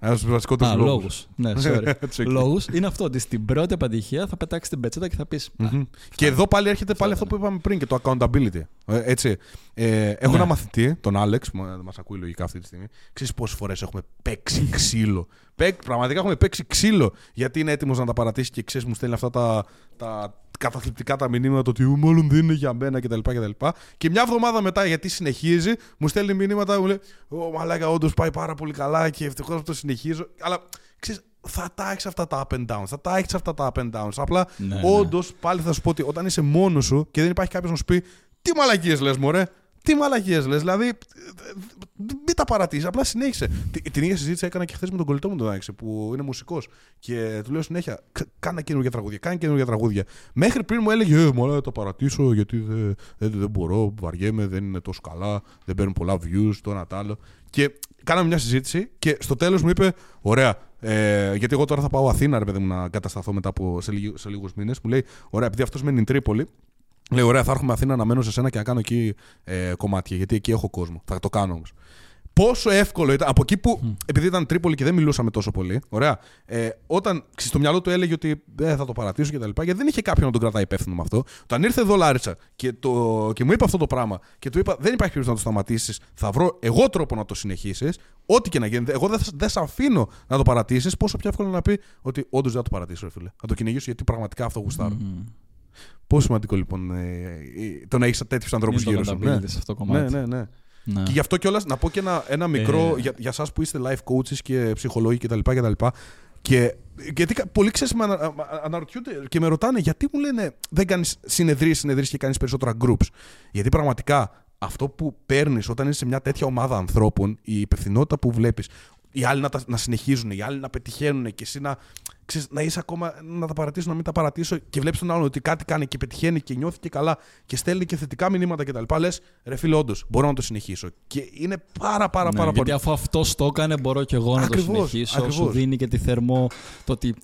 Λ- Ένας από τους βασικότερους Α, λόγους. λόγους. Ναι, *laughs* sorry. Έτσι, εκεί. λόγους είναι αυτό ότι στην πρώτη αποτυχία θα πετάξεις την πετσέτα και θα πεις. Μμμ. Και εδώ πάλι έρχεται πάλι αυτό που είπαμε πριν και το accountability. Ε, Έτσι. Ε, έχω Ναι. ένα μαθητή, τον Άλεξ, που μας ακούει λογικά αυτή τη στιγμή. Ξέρεις πόσες φορές έχουμε παίξει *laughs* ξύλο. Παί- πραγματικά έχουμε παίξει ξύλο. Γιατί είναι έτοιμος να τα παρατήσει και ξέρεις, μου στέλνει αυτά τα, τα καταθλιπτικά τα μηνύματα το ότι «Ου, μάλλον δεν είναι για μένα κτλ. κτλ. Και μια εβδομάδα μετά, γιατί συνεχίζει, μου στέλνει μηνύματα, μου λέει Ω, μαλάκα, όντως πάει πάρα πολύ καλά και ευτυχώς που το συνεχίζω. Αλλά ξέρεις, θα τα έχεις αυτά τα up and downs. Θα τα έχεις αυτά τα up and downs. Απλά Ναι, ναι. όντως πάλι θα σου πω ότι όταν είσαι μόνος σου και δεν υπάρχει κάποιος να σου πει Τι μαλακίες λες, Μωρέ. Τι μαλακίες λες. Δηλαδή, μην τα παρατήσει, απλά συνέχισε. Τη- Την ίδια συζήτηση έκανα και χθες με τον κολλητό μου τον Άξε, που είναι μουσικός. Και του λέω συνέχεια: «Κα- Κάνε καινούργια τραγούδια, κάνε καινούργια τραγούδια. Μέχρι πριν μου έλεγε: Ε, μωρέ, το παρατήσω γιατί δεν, δεν, δεν μπορώ, βαριέμαι, δεν είναι τόσο καλά, δεν παίρνουν πολλά views, το ένα το άλλο. Και κάναμε μια συζήτηση και στο τέλος μου είπε: Ωραία, ε, γιατί εγώ τώρα θα πάω Αθήνα, ρε παιδί μου, να κατασταθώ μετά από σε, λίγου, σε λίγους μήνες. Μου λέει: Ωραία, επειδή αυτός μένει Τρίπολη, Λέει, ωραία, θα έρχομαι Αθήνα να μένω σε σένα και να κάνω εκεί ε, κομμάτια, γιατί εκεί έχω κόσμο. Θα το κάνω όμως. Πόσο εύκολο ήταν, από εκεί που, επειδή ήταν Τρίπολη και δεν μιλούσαμε τόσο πολύ, ωραία, ε, όταν ξέρεις, στο μυαλό του έλεγε ότι δεν θα το παρατήσω και τα λοιπά, γιατί δεν είχε κάποιον να τον κρατάει υπεύθυνο με αυτό. Όταν ήρθε εδώ Λάρισα και, το, και μου είπε αυτό το πράγμα και του είπα: Δεν υπάρχει περίπτωση να το σταματήσεις, θα βρω εγώ τρόπο να το συνεχίσεις, ό,τι και να γίνει. Εγώ δεν, θα- δεν σε αφήνω να το παρατήσεις, πόσο πιο εύκολο να πει ότι όντως δεν θα το παρατήσω, ρε φίλε. Θα το κυνηγήσω γιατί πραγματικά αυτό γουστάρω. Πόσο σημαντικό λοιπόν ε, ε, το να έχεις τέτοιους ανθρώπους Είναι το γύρω σου. accountability σε αυτό το ναι, κομμάτι. ναι, ναι. Ναι. Και γι' αυτό κιόλας να πω και ένα, ένα μικρό Ε. για, για εσάς που είστε life coaches και ψυχολόγοι κτλ. Και, τα λοιπά, και γιατί κα- πολλοί ξέρεις, με ανα, α- αναρωτιούνται και με ρωτάνε γιατί μου λένε δεν κάνεις συνεδρίε, συνεδρίε και κάνεις περισσότερα groups. Γιατί πραγματικά αυτό που παίρνεις όταν είσαι σε μια τέτοια ομάδα ανθρώπων, η υπευθυνότητα που βλέπεις, οι άλλοι να, τα, να συνεχίζουν, οι άλλοι να πετυχαίνουν και εσύ να, ξέρεις, να είσαι ακόμα να τα παρατήσω, να μην τα παρατήσω και βλέπεις τον άλλον ότι κάτι κάνει και πετυχαίνει και νιώθει και καλά και στέλνει και θετικά μηνύματα κτλ. Λες, ρε φίλε, όντως μπορώ να το συνεχίσω. Και είναι πάρα πάρα Ναι, πάρα γιατί πολύ. αφού αυτός το έκανε, μπορώ και εγώ να Ακριβώς, το συνεχίσω. ακριβώς. Σου δίνει και τη θερμό το ότι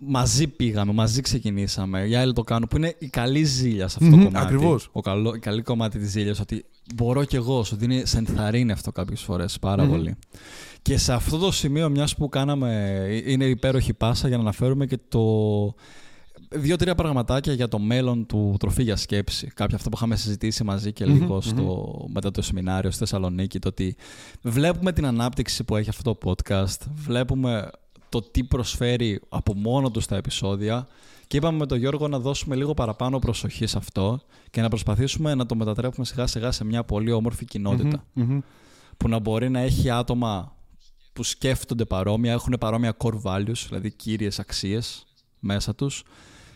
μαζί πήγαμε, μαζί ξεκινήσαμε. Οι άλλοι το κάνουν, που είναι η καλή ζήλια σε αυτό Μμμ, το κομμάτι. ακριβώς. Ο καλό, η καλή κομμάτι της ζήλιας, ότι μπορώ κι εγώ, σου δίνει, σε ενθαρρύνει αυτό κάποιες φορές πάρα Μμμ. πολύ. Και σε αυτό το σημείο, μιας που κάναμε, είναι υπέροχη πάσα για να αναφέρουμε και το. Δύο-τρία πραγματάκια για το μέλλον του τροφή για σκέψη. Κάποια αυτά που είχαμε συζητήσει μαζί και Μμμ, λίγο στο, μετά το σεμινάριο στη Θεσσαλονίκη. Το ότι βλέπουμε την ανάπτυξη που έχει αυτό το podcast. Βλέπουμε το τι προσφέρει από μόνο του στα επεισόδια. Και είπαμε με τον Γιώργο να δώσουμε λίγο παραπάνω προσοχή σε αυτό και να προσπαθήσουμε να το μετατρέπουμε σιγά σιγά σε μια πολύ όμορφη κοινότητα Μμμ, μμμ. που να μπορεί να έχει άτομα που σκέφτονται παρόμοια, έχουν παρόμοια core values, δηλαδή κύριες αξίες μέσα τους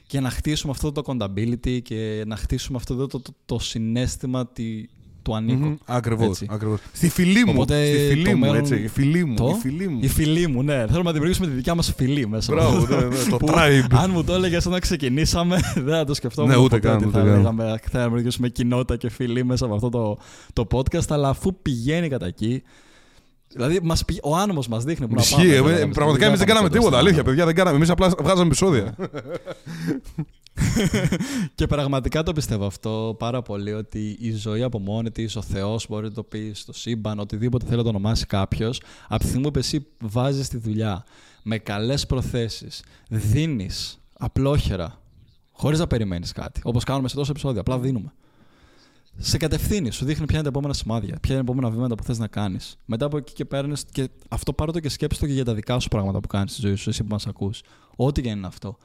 και να χτίσουμε αυτό το accountability και να χτίσουμε αυτό το, το, το, το συνέστημα τη, του ανήκω. Μμμ, Ακριβώς, Έτσι. ακριβώς. Στη φιλή μου, Οπότε στη φιλή το μου, μέλλον- έτσι. Η φιλή μου, Το; η φιλή μου. Η φιλή μου, ναι. Θέλουμε να δημιουργήσουμε τη δικιά μας φιλή μέσα. από Μπράβο, αυτό. ναι, ναι, το Που tribe. Αν μου το έλεγες όταν ξεκινήσαμε, *laughs* δεν θα το σκεφτόμουν. Ναι, ούτε ποτέ καν, ότι ούτε θα καν. λέγαμε θα δημιουργήσουμε κοινότητα και φιλή μέσα από αυτό το, το podcast. Αλλά αφού πηγαίνει κατά εκεί. Δηλαδή, μας, πη- ο άνεμος μας δείχνει που να πάμε. Ισχύει. δεν ε, λέγαμε, Πραγματικά εμείς δεν κάναμε πάμε τίποτα. στο Αλήθεια, άνεμο. παιδιά, δεν κάναμε. Εμείς απλά βγάζαμε επεισόδια. *laughs* Και πραγματικά το πιστεύω αυτό πάρα πολύ ότι η ζωή από μόνη της, ο Θεός, μπορεί να το πει, το σύμπαν, οτιδήποτε θέλει να το ονομάσει κάποιος, από τη στιγμή που εσύ βάζεις τη δουλειά με καλές προθέσεις, δίνεις απλόχερα, χωρίς να περιμένεις κάτι, όπως κάνουμε σε τόσο επεισόδια, απλά δίνουμε. Σε κατευθύνει, σου δείχνει ποια είναι τα επόμενα σημάδια, ποια είναι τα επόμενα βήματα που θες να κάνεις. Μετά από εκεί και παίρνεις και αυτό πάρω το και σκέψτε το και για τα δικά σου πράγματα που κάνεις στη ζωή σου, εσύ που μας ακούς. Ό,τι και είναι αυτό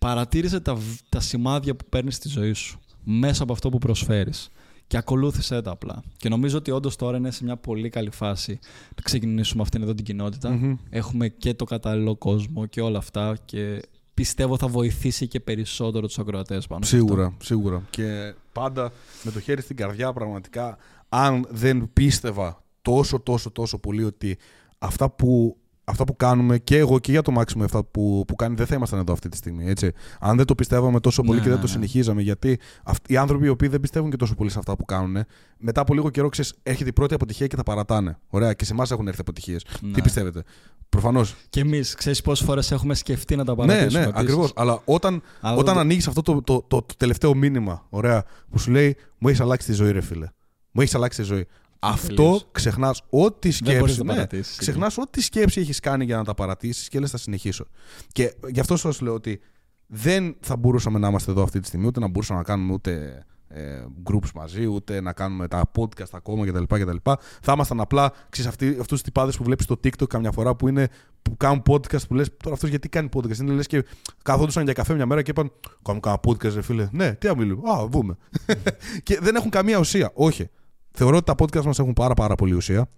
παρατήρησε τα, β- τα σημάδια που παίρνεις στη ζωή σου μέσα από αυτό που προσφέρεις. Και ακολούθησέ τα απλά. Και νομίζω ότι όντως τώρα είναι σε μια πολύ καλή φάση να ξεκινήσουμε αυτήν εδώ την κοινότητα. Μμμ. Έχουμε και το κατάλληλο κόσμο και όλα αυτά. Και πιστεύω θα βοηθήσει και περισσότερο τους ακροατές πάνω. σε αυτό. Σίγουρα, σίγουρα. Και πάντα με το χέρι στην καρδιά, πραγματικά, αν δεν πίστευα τόσο, τόσο, τόσο πολύ ότι αυτά που, αυτά που κάνουμε και εγώ και για το Μάξιμο αυτά που, που κάνει δεν θα ήμασταν εδώ αυτή τη στιγμή. Έτσι. Αν δεν το πιστεύαμε τόσο πολύ Ναι, και δεν ναι, το ναι. συνεχίζαμε, γιατί αυτοί, οι άνθρωποι οι οποίοι δεν πιστεύουν και τόσο πολύ σε αυτά που κάνουν, μετά από λίγο καιρό ξέρεις, έρχεται η πρώτη αποτυχία και τα παρατάνε. Ωραία, και σε εμάς έχουν έρθει αποτυχίες. Τι Ναι. πιστεύετε; Προφανώς. Και εμείς, ξέρεις πόσες φορές έχουμε σκεφτεί να τα Ναι, παρατήσουμε. ναι, επίσης. ακριβώς. Αλλά όταν, Αλλά όταν δεν- ανοίγεις αυτό το, το, το, το τελευταίο μήνυμα, ωραία, που σου λέει Μου έχεις αλλάξει τη ζωή, ρε φίλε. Μου έχεις αλλάξει τη ζωή. Αυτό Τελείως. ξεχνάς ό,τι Δεν μπορείς σκέψη. να Ναι, παρατήσεις. ξεχνάς ό,τι σκέψη έχεις κάνει για να τα παρατήσεις και λες θα συνεχίσω. Και γι' αυτό σας λέω ότι δεν θα μπορούσαμε να είμαστε εδώ αυτή τη στιγμή, ούτε να μπορούσαμε να κάνουμε ούτε ε, groups μαζί, ούτε να κάνουμε τα podcast ακόμα κτλ. κτλ. Θα ήμασταν απλά αυτούς τους τυπάδες που βλέπεις στο TikTok καμιά φορά που, είναι, που κάνουν podcast που λες τώρα αυτό γιατί κάνει podcast; Είναι λες και καθόντουσαν για καφέ μια μέρα και είπαν Κάνουμε κάνα podcast, ρε φίλε. Ναι, τι να μιλούμε. Α, βούμε. *laughs* και δεν έχουν καμία ουσία. Όχι. Θεωρώ ότι τα podcast μας έχουν πάρα, πάρα πολύ ουσία.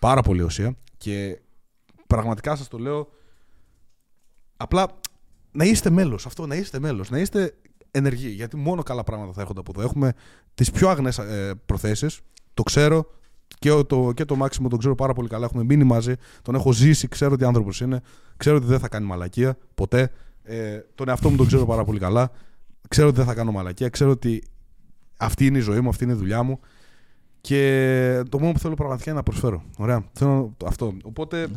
Πάρα πολύ ουσία. Και πραγματικά σας το λέω. Απλά να είστε μέλος. Αυτό, να είστε μέλος. Να είστε ενεργοί. Γιατί μόνο καλά πράγματα θα έρχονται από εδώ. Έχουμε τις πιο αγνές ε, προθέσεις. Το ξέρω. Και το, και το Μάξιμο τον ξέρω πάρα πολύ καλά. Έχουμε μείνει μαζί. Τον έχω ζήσει. Ξέρω τι άνθρωπος είναι. Ξέρω ότι δεν θα κάνει μαλακία. Ποτέ. Ε, τον εαυτό μου τον ξέρω πάρα πολύ καλά. Ξέρω ότι δεν θα κάνω μαλακία. Ξέρω ότι αυτή είναι η ζωή μου. Αυτή είναι η δουλειά μου. Και το μόνο που θέλω πραγματικά είναι να προσφέρω. Ωραία. Θέλω αυτό. Οπότε.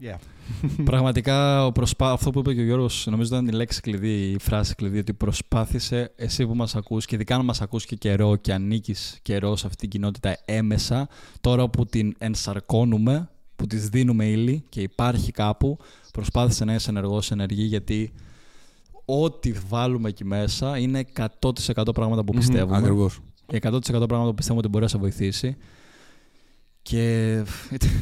Yeah. *laughs* Πραγματικά ο προσπά... αυτό που είπε και ο Γιώργος νομίζω ήταν η λέξη κλειδί, η φράση κλειδί ότι προσπάθησε εσύ που μας ακούς και ειδικά αν μας ακούς και καιρό και ανήκεις καιρό σε αυτή την κοινότητα έμεσα τώρα που την ενσαρκώνουμε, που της δίνουμε ύλη και υπάρχει κάπου προσπάθησε να είσαι ενεργός ενεργή γιατί ό,τι βάλουμε εκεί μέσα είναι 100% πράγματα που πιστεύουμε Ακριβώς. Και 100% πράγματα που πιστεύουμε ότι μπορεί να σε βοηθήσει. Και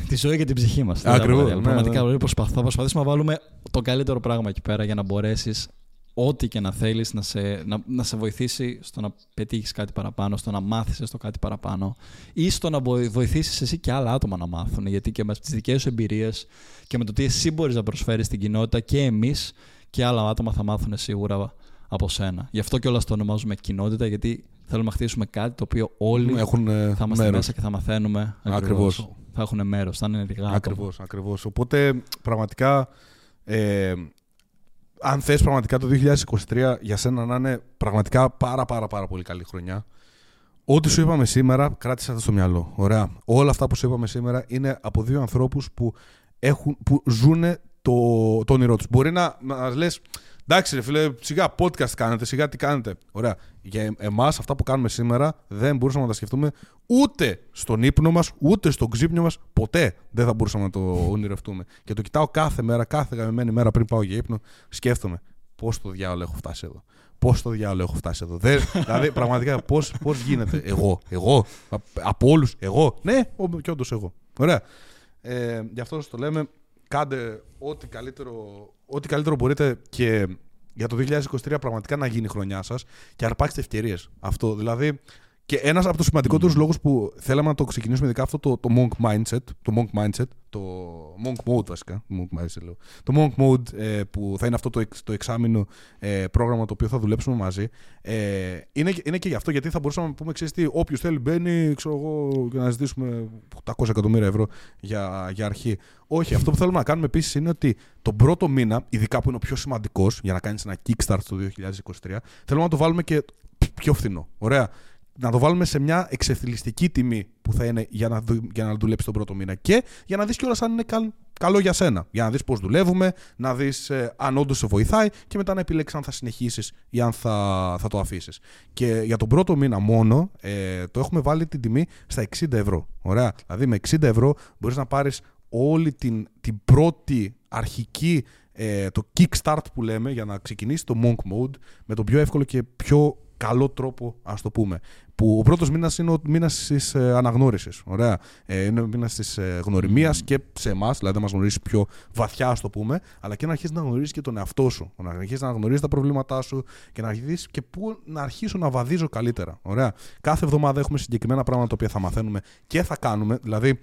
τη ζωή και την ψυχή μας. Ακριβώς, ναι, Πραγματικά ναι. δηλαδή, προσπαθ- θα προσπαθήσουμε να βάλουμε το καλύτερο πράγμα εκεί πέρα για να μπορέσεις ό,τι και να θέλεις να σε, να, να σε βοηθήσει στο να πετύχεις κάτι παραπάνω, στο να μάθεις το κάτι παραπάνω ή στο να βοηθήσεις εσύ και άλλα άτομα να μάθουν. Γιατί και με τις δικές σου εμπειρίες και με το τι εσύ μπορείς να προσφέρεις στην κοινότητα και εμείς και άλλα άτομα θα μάθουν σίγουρα από σένα. Γι' αυτό κιόλας το ονομάζουμε κοινότητα, γιατί θέλουμε να χτίσουμε κάτι το οποίο όλοι Έχουν ε, θα είμαστε μέρος. μέσα και θα μαθαίνουμε. Ακριβώς. Θα έχουν μέρος, θα είναι ενεργά. άτομα. Ακριβώς, ακριβώς. Οπότε πραγματικά ε, αν θες πραγματικά το 2023 για σένα να είναι πραγματικά πάρα πάρα πάρα πολύ καλή χρονιά, ό,τι σου είπαμε σήμερα, κράτησε αυτό στο μυαλό. Ωραία. Όλα αυτά που σου είπαμε σήμερα είναι από δύο ανθρώπους που, έχουν, που ζουν το, το όνειρό τους. Μπορεί να μας λες, εντάξει ρε φίλε, σιγά podcast κάνετε, σιγά τι κάνετε. Ωραία. Για εμάς αυτά που κάνουμε σήμερα δεν μπορούσαμε να τα σκεφτούμε ούτε στον ύπνο μας, ούτε στον ξύπνιο μας, ποτέ δεν θα μπορούσαμε να το ονειρευτούμε. Και το κοιτάω κάθε μέρα, κάθε γαμμένη μέρα πριν πάω για ύπνο, σκέφτομαι πώς το διάολο έχω φτάσει εδώ. Πώς το διάλογο έχω φτάσει εδώ. Δεν, δηλαδή, *laughs* πραγματικά, πώς πώς γίνεται. Εγώ, εγώ, από όλους, εγώ. Ναι, και όντως εγώ. Ωραία. Ε, γι' αυτό το λέμε, κάντε ό,τι καλύτερο, ό,τι καλύτερο μπορείτε και για το 2023 πραγματικά να γίνει η χρονιά σας και αρπάξτε ευκαιρίες. Αυτό δηλαδή και ένας από τους σημαντικότερους mm. λόγους που θέλαμε να το ξεκινήσουμε, ειδικά αυτό το, το monk mindset, το monk mindset, το monk mode βασικά, monk mindset, λέω, το monk mode ε, που θα είναι αυτό το, το εξάμεινο ε, πρόγραμμα το οποίο θα δουλέψουμε μαζί, ε, είναι, είναι και γι' αυτό γιατί θα μπορούσαμε να πούμε, ξέρεις τι, όποιος θέλει μπαίνει, ξέρω εγώ, για να ζητήσουμε 800 εκατομμύρια ευρώ για, για αρχή. Όχι, αυτό που θέλουμε να κάνουμε επίσης είναι ότι τον πρώτο μήνα, ειδικά που είναι ο πιο σημαντικός για να κάνεις ένα kickstart το 2023, θέλουμε να το βάλουμε και πιο φθηνό. Ωραία να το βάλουμε σε μια εξευθυλιστική τιμή που θα είναι για να, για να δουλέψει τον πρώτο μήνα και για να δεις κιόλας αν είναι καλό για σένα. Για να δεις πώς δουλεύουμε, να δεις ε, αν όντως σε βοηθάει και μετά να επιλέξεις αν θα συνεχίσεις ή αν θα, θα το αφήσεις. Και για τον πρώτο μήνα μόνο ε, το έχουμε βάλει την τιμή στα 60 ευρώ. Ωραία. Δηλαδή με 60 ευρώ μπορείς να πάρεις όλη την, την πρώτη αρχική ε, το kickstart που λέμε για να ξεκινήσεις το monk mode με τον πιο εύκολο και πιο καλό τρόπο, ας το πούμε. Που ο πρώτος μήνας είναι ο μήνας της ε, αναγνώρισης. Ωραία. Ε, είναι ο μήνας της ε, γνωριμίας και σε εμάς, δηλαδή να μας γνωρίσει πιο βαθιά, ας το πούμε, αλλά και να αρχίσεις να γνωρίζεις και τον εαυτό σου. Να αρχίσεις να γνωρίζεις τα προβλήματά σου και να αρχίσεις και πού να αρχίσω να βαδίζω καλύτερα. Ωραία. Κάθε εβδομάδα έχουμε συγκεκριμένα πράγματα τα οποία θα μαθαίνουμε και θα κάνουμε. Δηλαδή,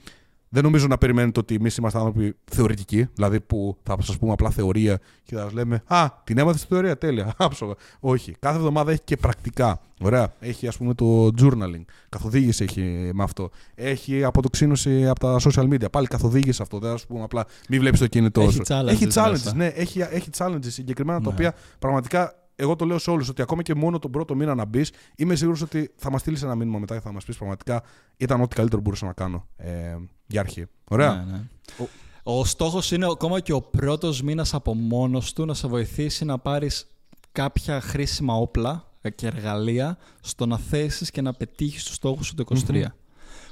δεν νομίζω να περιμένετε ότι εμείς είμαστε άνθρωποι θεωρητικοί, δηλαδή που θα σας πούμε απλά θεωρία και θα σας λέμε Α, την έμαθες στη θεωρία, τέλεια. *laughs* Άψογα. Όχι. Κάθε εβδομάδα έχει και πρακτικά. Ωραία. Έχει ας πούμε το journaling. Καθοδήγηση έχει με αυτό. Έχει αποτοξίνωση από τα social media. Πάλι καθοδήγηση αυτό. Δεν ας πούμε απλά μην βλέπεις το κινητό έχει σου. Challenges έχει challenges. Ναι, έχει, έχει challenges συγκεκριμένα ναι. τα οποία πραγματικά εγώ το λέω σε όλους ότι ακόμα και μόνο τον πρώτο μήνα να μπεις, είμαι σίγουρος ότι θα μας στείλεις ένα μήνυμα μετά και θα μας πεις πραγματικά ήταν ό,τι καλύτερο μπορούσα να κάνω ε, για αρχή. Ωραία. Ναι, ναι. Ο, ο στόχος είναι ακόμα και ο πρώτος μήνας από μόνος του να σε βοηθήσει να πάρεις κάποια χρήσιμα όπλα και εργαλεία στο να θέσεις και να πετύχεις τους στόχους σου το 2023. mm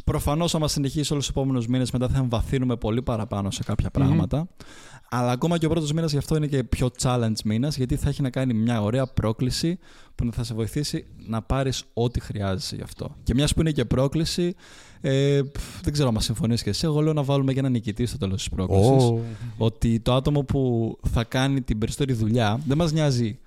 Προφανώς, άμα συνεχίσεις όλους τους επόμενους μήνες, μετά θα εμβαθύνουμε πολύ παραπάνω σε κάποια πράγματα. Αλλά ακόμα και ο πρώτος μήνας γι' αυτό είναι και πιο challenge μήνας, γιατί θα έχει να κάνει μια ωραία πρόκληση που θα σε βοηθήσει να πάρεις ό,τι χρειάζεσαι γι' αυτό. Και μιας που είναι και πρόκληση, ε, δεν ξέρω αν συμφωνείς και εσύ. Εγώ λέω να βάλουμε και ένα νικητή στο τέλος της πρόκλησης. Oh. Ότι το άτομο που θα κάνει την περισσότερη δουλειά δεν μας νοιάζει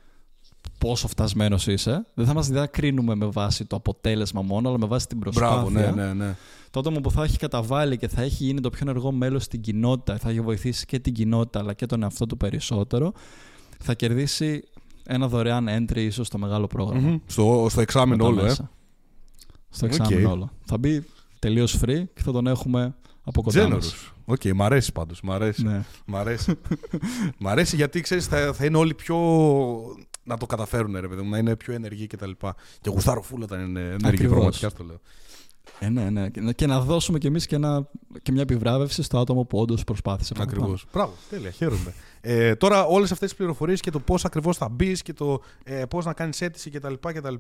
πόσο φτασμένος είσαι. Δεν θα μας δεν κρίνουμε με βάση το αποτέλεσμα μόνο, αλλά με βάση την προσπάθεια. Μπράβο, ναι, ναι, ναι. Το άτομο που θα έχει καταβάλει και θα έχει γίνει το πιο ενεργό μέλος στην κοινότητα, θα έχει βοηθήσει και την κοινότητα αλλά και τον εαυτό του περισσότερο, θα κερδίσει ένα δωρεάν entry ίσως στο μεγάλο πρόγραμμα. Mm-hmm. Στο, στο εξάμεινο όλο, ε. Στο εξάμεινο όλο. Θα μπει τελείως free και θα τον έχουμε από κοντά μας. OK, okay, μ' αρέσει πάντως. Μ' αρέσει. Ναι. Μ' αρέσει. μ' αρέσει γιατί ξέρεις, θα, θα είναι όλοι πιο να το καταφέρουν, ρε παιδί μου, να είναι πιο ενεργοί κτλ. Και, τα και γουστάρω φουλ όταν είναι ενεργοί, πραγματικά στο λέω. Ε, ναι, ναι. Και να δώσουμε κι εμείς και, και μια επιβράβευση στο άτομο που όντως προσπάθησε. Ακριβώς. Μπράβο, τέλεια, χαίρομαι. ε, τώρα, όλες αυτές τις πληροφορίες και το πώς ακριβώς θα μπεις και το ε, πώς να κάνεις αίτηση κτλ. κτλ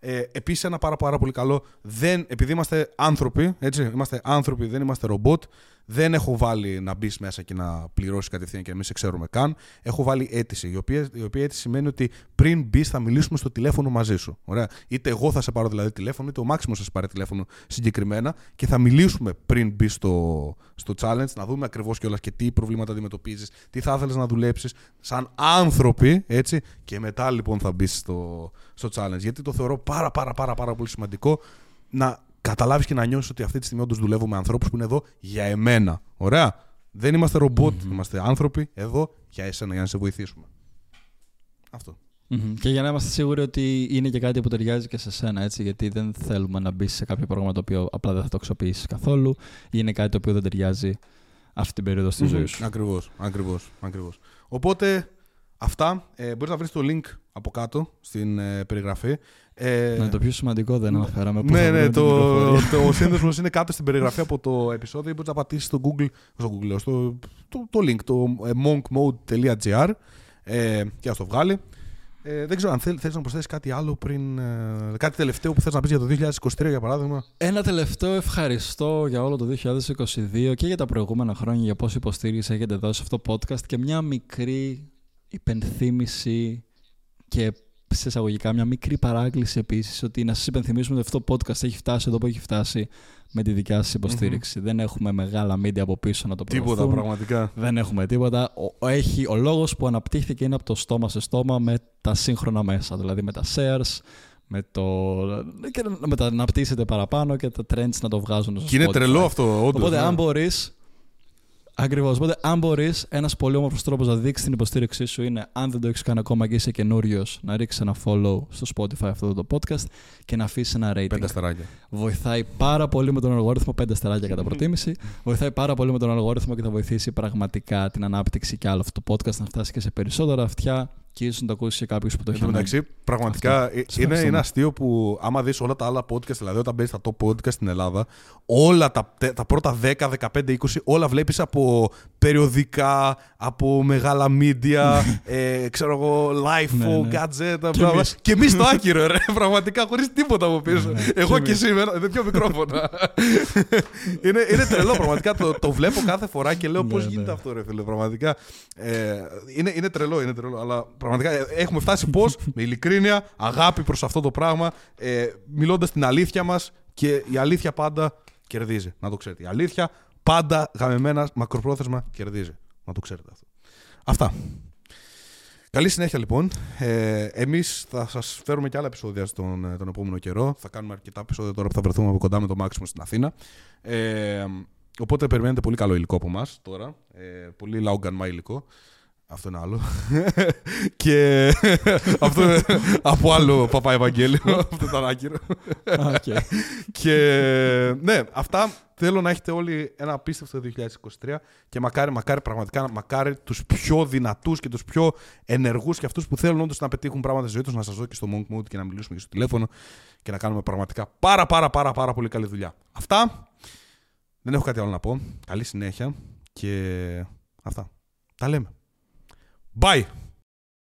ε, Επίσης, ένα πάρα, πάρα πολύ καλό. Δεν, επειδή είμαστε άνθρωποι, έτσι, είμαστε άνθρωποι, δεν είμαστε ρομπότ. Δεν έχω βάλει να μπεις μέσα και να πληρώσεις κατευθείαν και εμεί σε ξέρουμε καν. Έχω βάλει αίτηση. Η οποία, η οποία αίτηση σημαίνει ότι πριν μπεις θα μιλήσουμε στο τηλέφωνο μαζί σου. Ωραία. Είτε εγώ θα σε πάρω δηλαδή τηλέφωνο, είτε ο Μάξιμος θα σε πάρει τηλέφωνο συγκεκριμένα και θα μιλήσουμε πριν μπεις στο, στο challenge, να δούμε ακριβώς κιόλας και τι προβλήματα αντιμετωπίζεις, τι θα ήθελες να δουλέψεις σαν άνθρωποι, έτσι. Και μετά λοιπόν θα μπεις στο, στο challenge. Γιατί το θεωρώ πάρα πάρα πάρα, πάρα πολύ σημαντικό να καταλάβεις και να νιώσεις ότι αυτή τη στιγμή όντως δουλεύουμε με ανθρώπους που είναι εδώ για εμένα. Ωραία. Δεν είμαστε είμαστε άνθρωποι εδώ για εσένα, για να σε βοηθήσουμε. Αυτό. Mm-hmm. Και για να είμαστε σίγουροι ότι είναι και κάτι που ταιριάζει και σε σένα, έτσι, γιατί δεν θέλουμε να μπεις σε κάποιο πρόγραμμα το οποίο απλά δεν θα το αξιοποιήσεις καθόλου ή είναι κάτι το οποίο δεν ταιριάζει αυτή την περίοδο στη mm-hmm. ζωή σου. Ακριβώς, ακριβώς, ακριβώς. Οπότε Αυτά. Ε, μπορείς να βρεις το link από κάτω στην ε, περιγραφή. Ε, Ναι, το πιο σημαντικό δεν αναφέραμε. Πού ναι, θα ναι, βρούμε την το, πληροφορία. το, ο σύνδεσμος είναι κάτω στην περιγραφή από το επεισόδιο. Μπορείς να πατήσεις στο Google, στο, Google, στο το, το link, το ε, monkmode.gr ε, και ας το βγάλει. Ε, δεν ξέρω αν θέλ, θέλεις να προσθέσεις κάτι άλλο πριν. Ε, κάτι τελευταίο που θες να πεις για το 2023 για παράδειγμα; Ένα τελευταίο ευχαριστώ για όλο το 2022 και για τα προηγούμενα χρόνια για πόση υποστήριξη έχετε δώσει σε αυτό το podcast και μια μικρή υπενθύμηση και σε εισαγωγικά μια μικρή παράκληση επίσης ότι να σας υπενθυμίσουμε ότι αυτό το podcast έχει φτάσει εδώ που έχει φτάσει με τη δικιά σας υποστηριξη Δεν έχουμε μεγάλα media από πίσω να το προωθούν. Τίποτα πραγματικά. Δεν έχουμε τίποτα. Ο, ο- έχει, ο λόγος που αναπτύχθηκε είναι από το στόμα σε στόμα με τα σύγχρονα μέσα, δηλαδή με τα shares, με, το, και να με τα αναπτύσσετε παραπάνω και τα trends να το βγάζουν στο Και είναι Spotify. τρελό αυτό, όντως. Οπότε ναι. αν μπορείς. Ακριβώς. Οπότε, αν μπορείς, ένας πολύ όμορφος τρόπος να δείξεις την υποστήριξή σου είναι, αν δεν το έχεις κάνει ακόμα και είσαι καινούριος, να ρίξεις ένα follow στο Spotify αυτό το podcast και να αφήσεις ένα rating. Πέντε αστεράκια. Βοηθάει πάρα πολύ με τον αλγόριθμο, πέντε στεράκια κατά προτίμηση. Βοηθάει πάρα πολύ με τον αλγόριθμο και θα βοηθήσει πραγματικά την ανάπτυξη και άλλο αυτό το podcast να φτάσει και σε περισσότερα αυτιά και ίσως να το ακούσεις και κάποιο που το Εν έχει τω ανάγκη. μεταξύ, πραγματικά ε, είναι, ευχαριστούμε. είναι αστείο που άμα δεις όλα τα άλλα podcast, δηλαδή όταν μπαίνεις στα top podcast στην Ελλάδα, όλα τα, τε- τα πρώτα 10, 15, 20, όλα βλέπεις από περιοδικά, από μεγάλα media, *laughs* ε, ξέρω εγώ, live, Ναι, ναι. gadget, Και μπλα, μπλα. εμείς. και εμείς το *laughs* άκυρο, ρε, πραγματικά, χωρίς τίποτα από πίσω. Ναι, ναι. Εγώ Και και εμείς. εσύ, με, ένα- με δύο μικρόφωνα. *laughs* είναι, είναι τρελό, πραγματικά, το, το βλέπω κάθε φορά και λέω Ναι, πώς ναι. γίνεται αυτό, ρε φίλε, πραγματικά. Ε, είναι, είναι τρελό, είναι τρελό. Αλλά πραγματικά ε, έχουμε φτάσει πώς, *laughs* με ειλικρίνεια, αγάπη προς αυτό το πράγμα, ε, μιλώντας την αλήθεια μας και η αλήθεια πάντα κερδίζει. Να το ξέρετε. Η αλήθεια πάντα γαμεμένα, μακροπρόθεσμα κερδίζει. Να το ξέρετε αυτό. Αυτά. Καλή συνέχεια λοιπόν. Ε, Εμείς θα σας φέρουμε και άλλα επεισόδια στον, ε, τον επόμενο καιρό. Θα κάνουμε αρκετά επεισόδια τώρα που θα βρεθούμε από κοντά με το Maximum στην Αθήνα. Ε, οπότε περιμένετε πολύ καλό υλικό από εμάς τώρα. Ε, πολύ λαουγκανμά υλικό. Αυτό είναι άλλο. *laughs* και *laughs* αυτό είναι από άλλο Παπά Ευαγγέλιο. *laughs* αυτό ήταν άκυρο. Α, οκ. και ναι, αυτά θέλω να έχετε όλοι ένα απίστευτο 2023 και μακάρι, μακάρι πραγματικά, μακάρι τους πιο δυνατούς και τους πιο ενεργούς και αυτούς που θέλουν όντως να πετύχουν πράγματα στη ζωή τους να σας δω και στο Monk Mode και να μιλήσουμε και στο τηλέφωνο και να κάνουμε πραγματικά πάρα πάρα πάρα πάρα πολύ καλή δουλειά. Αυτά. Δεν έχω κάτι άλλο να πω. Καλή συνέχεια και αυτά. Τα λέμε. Bye!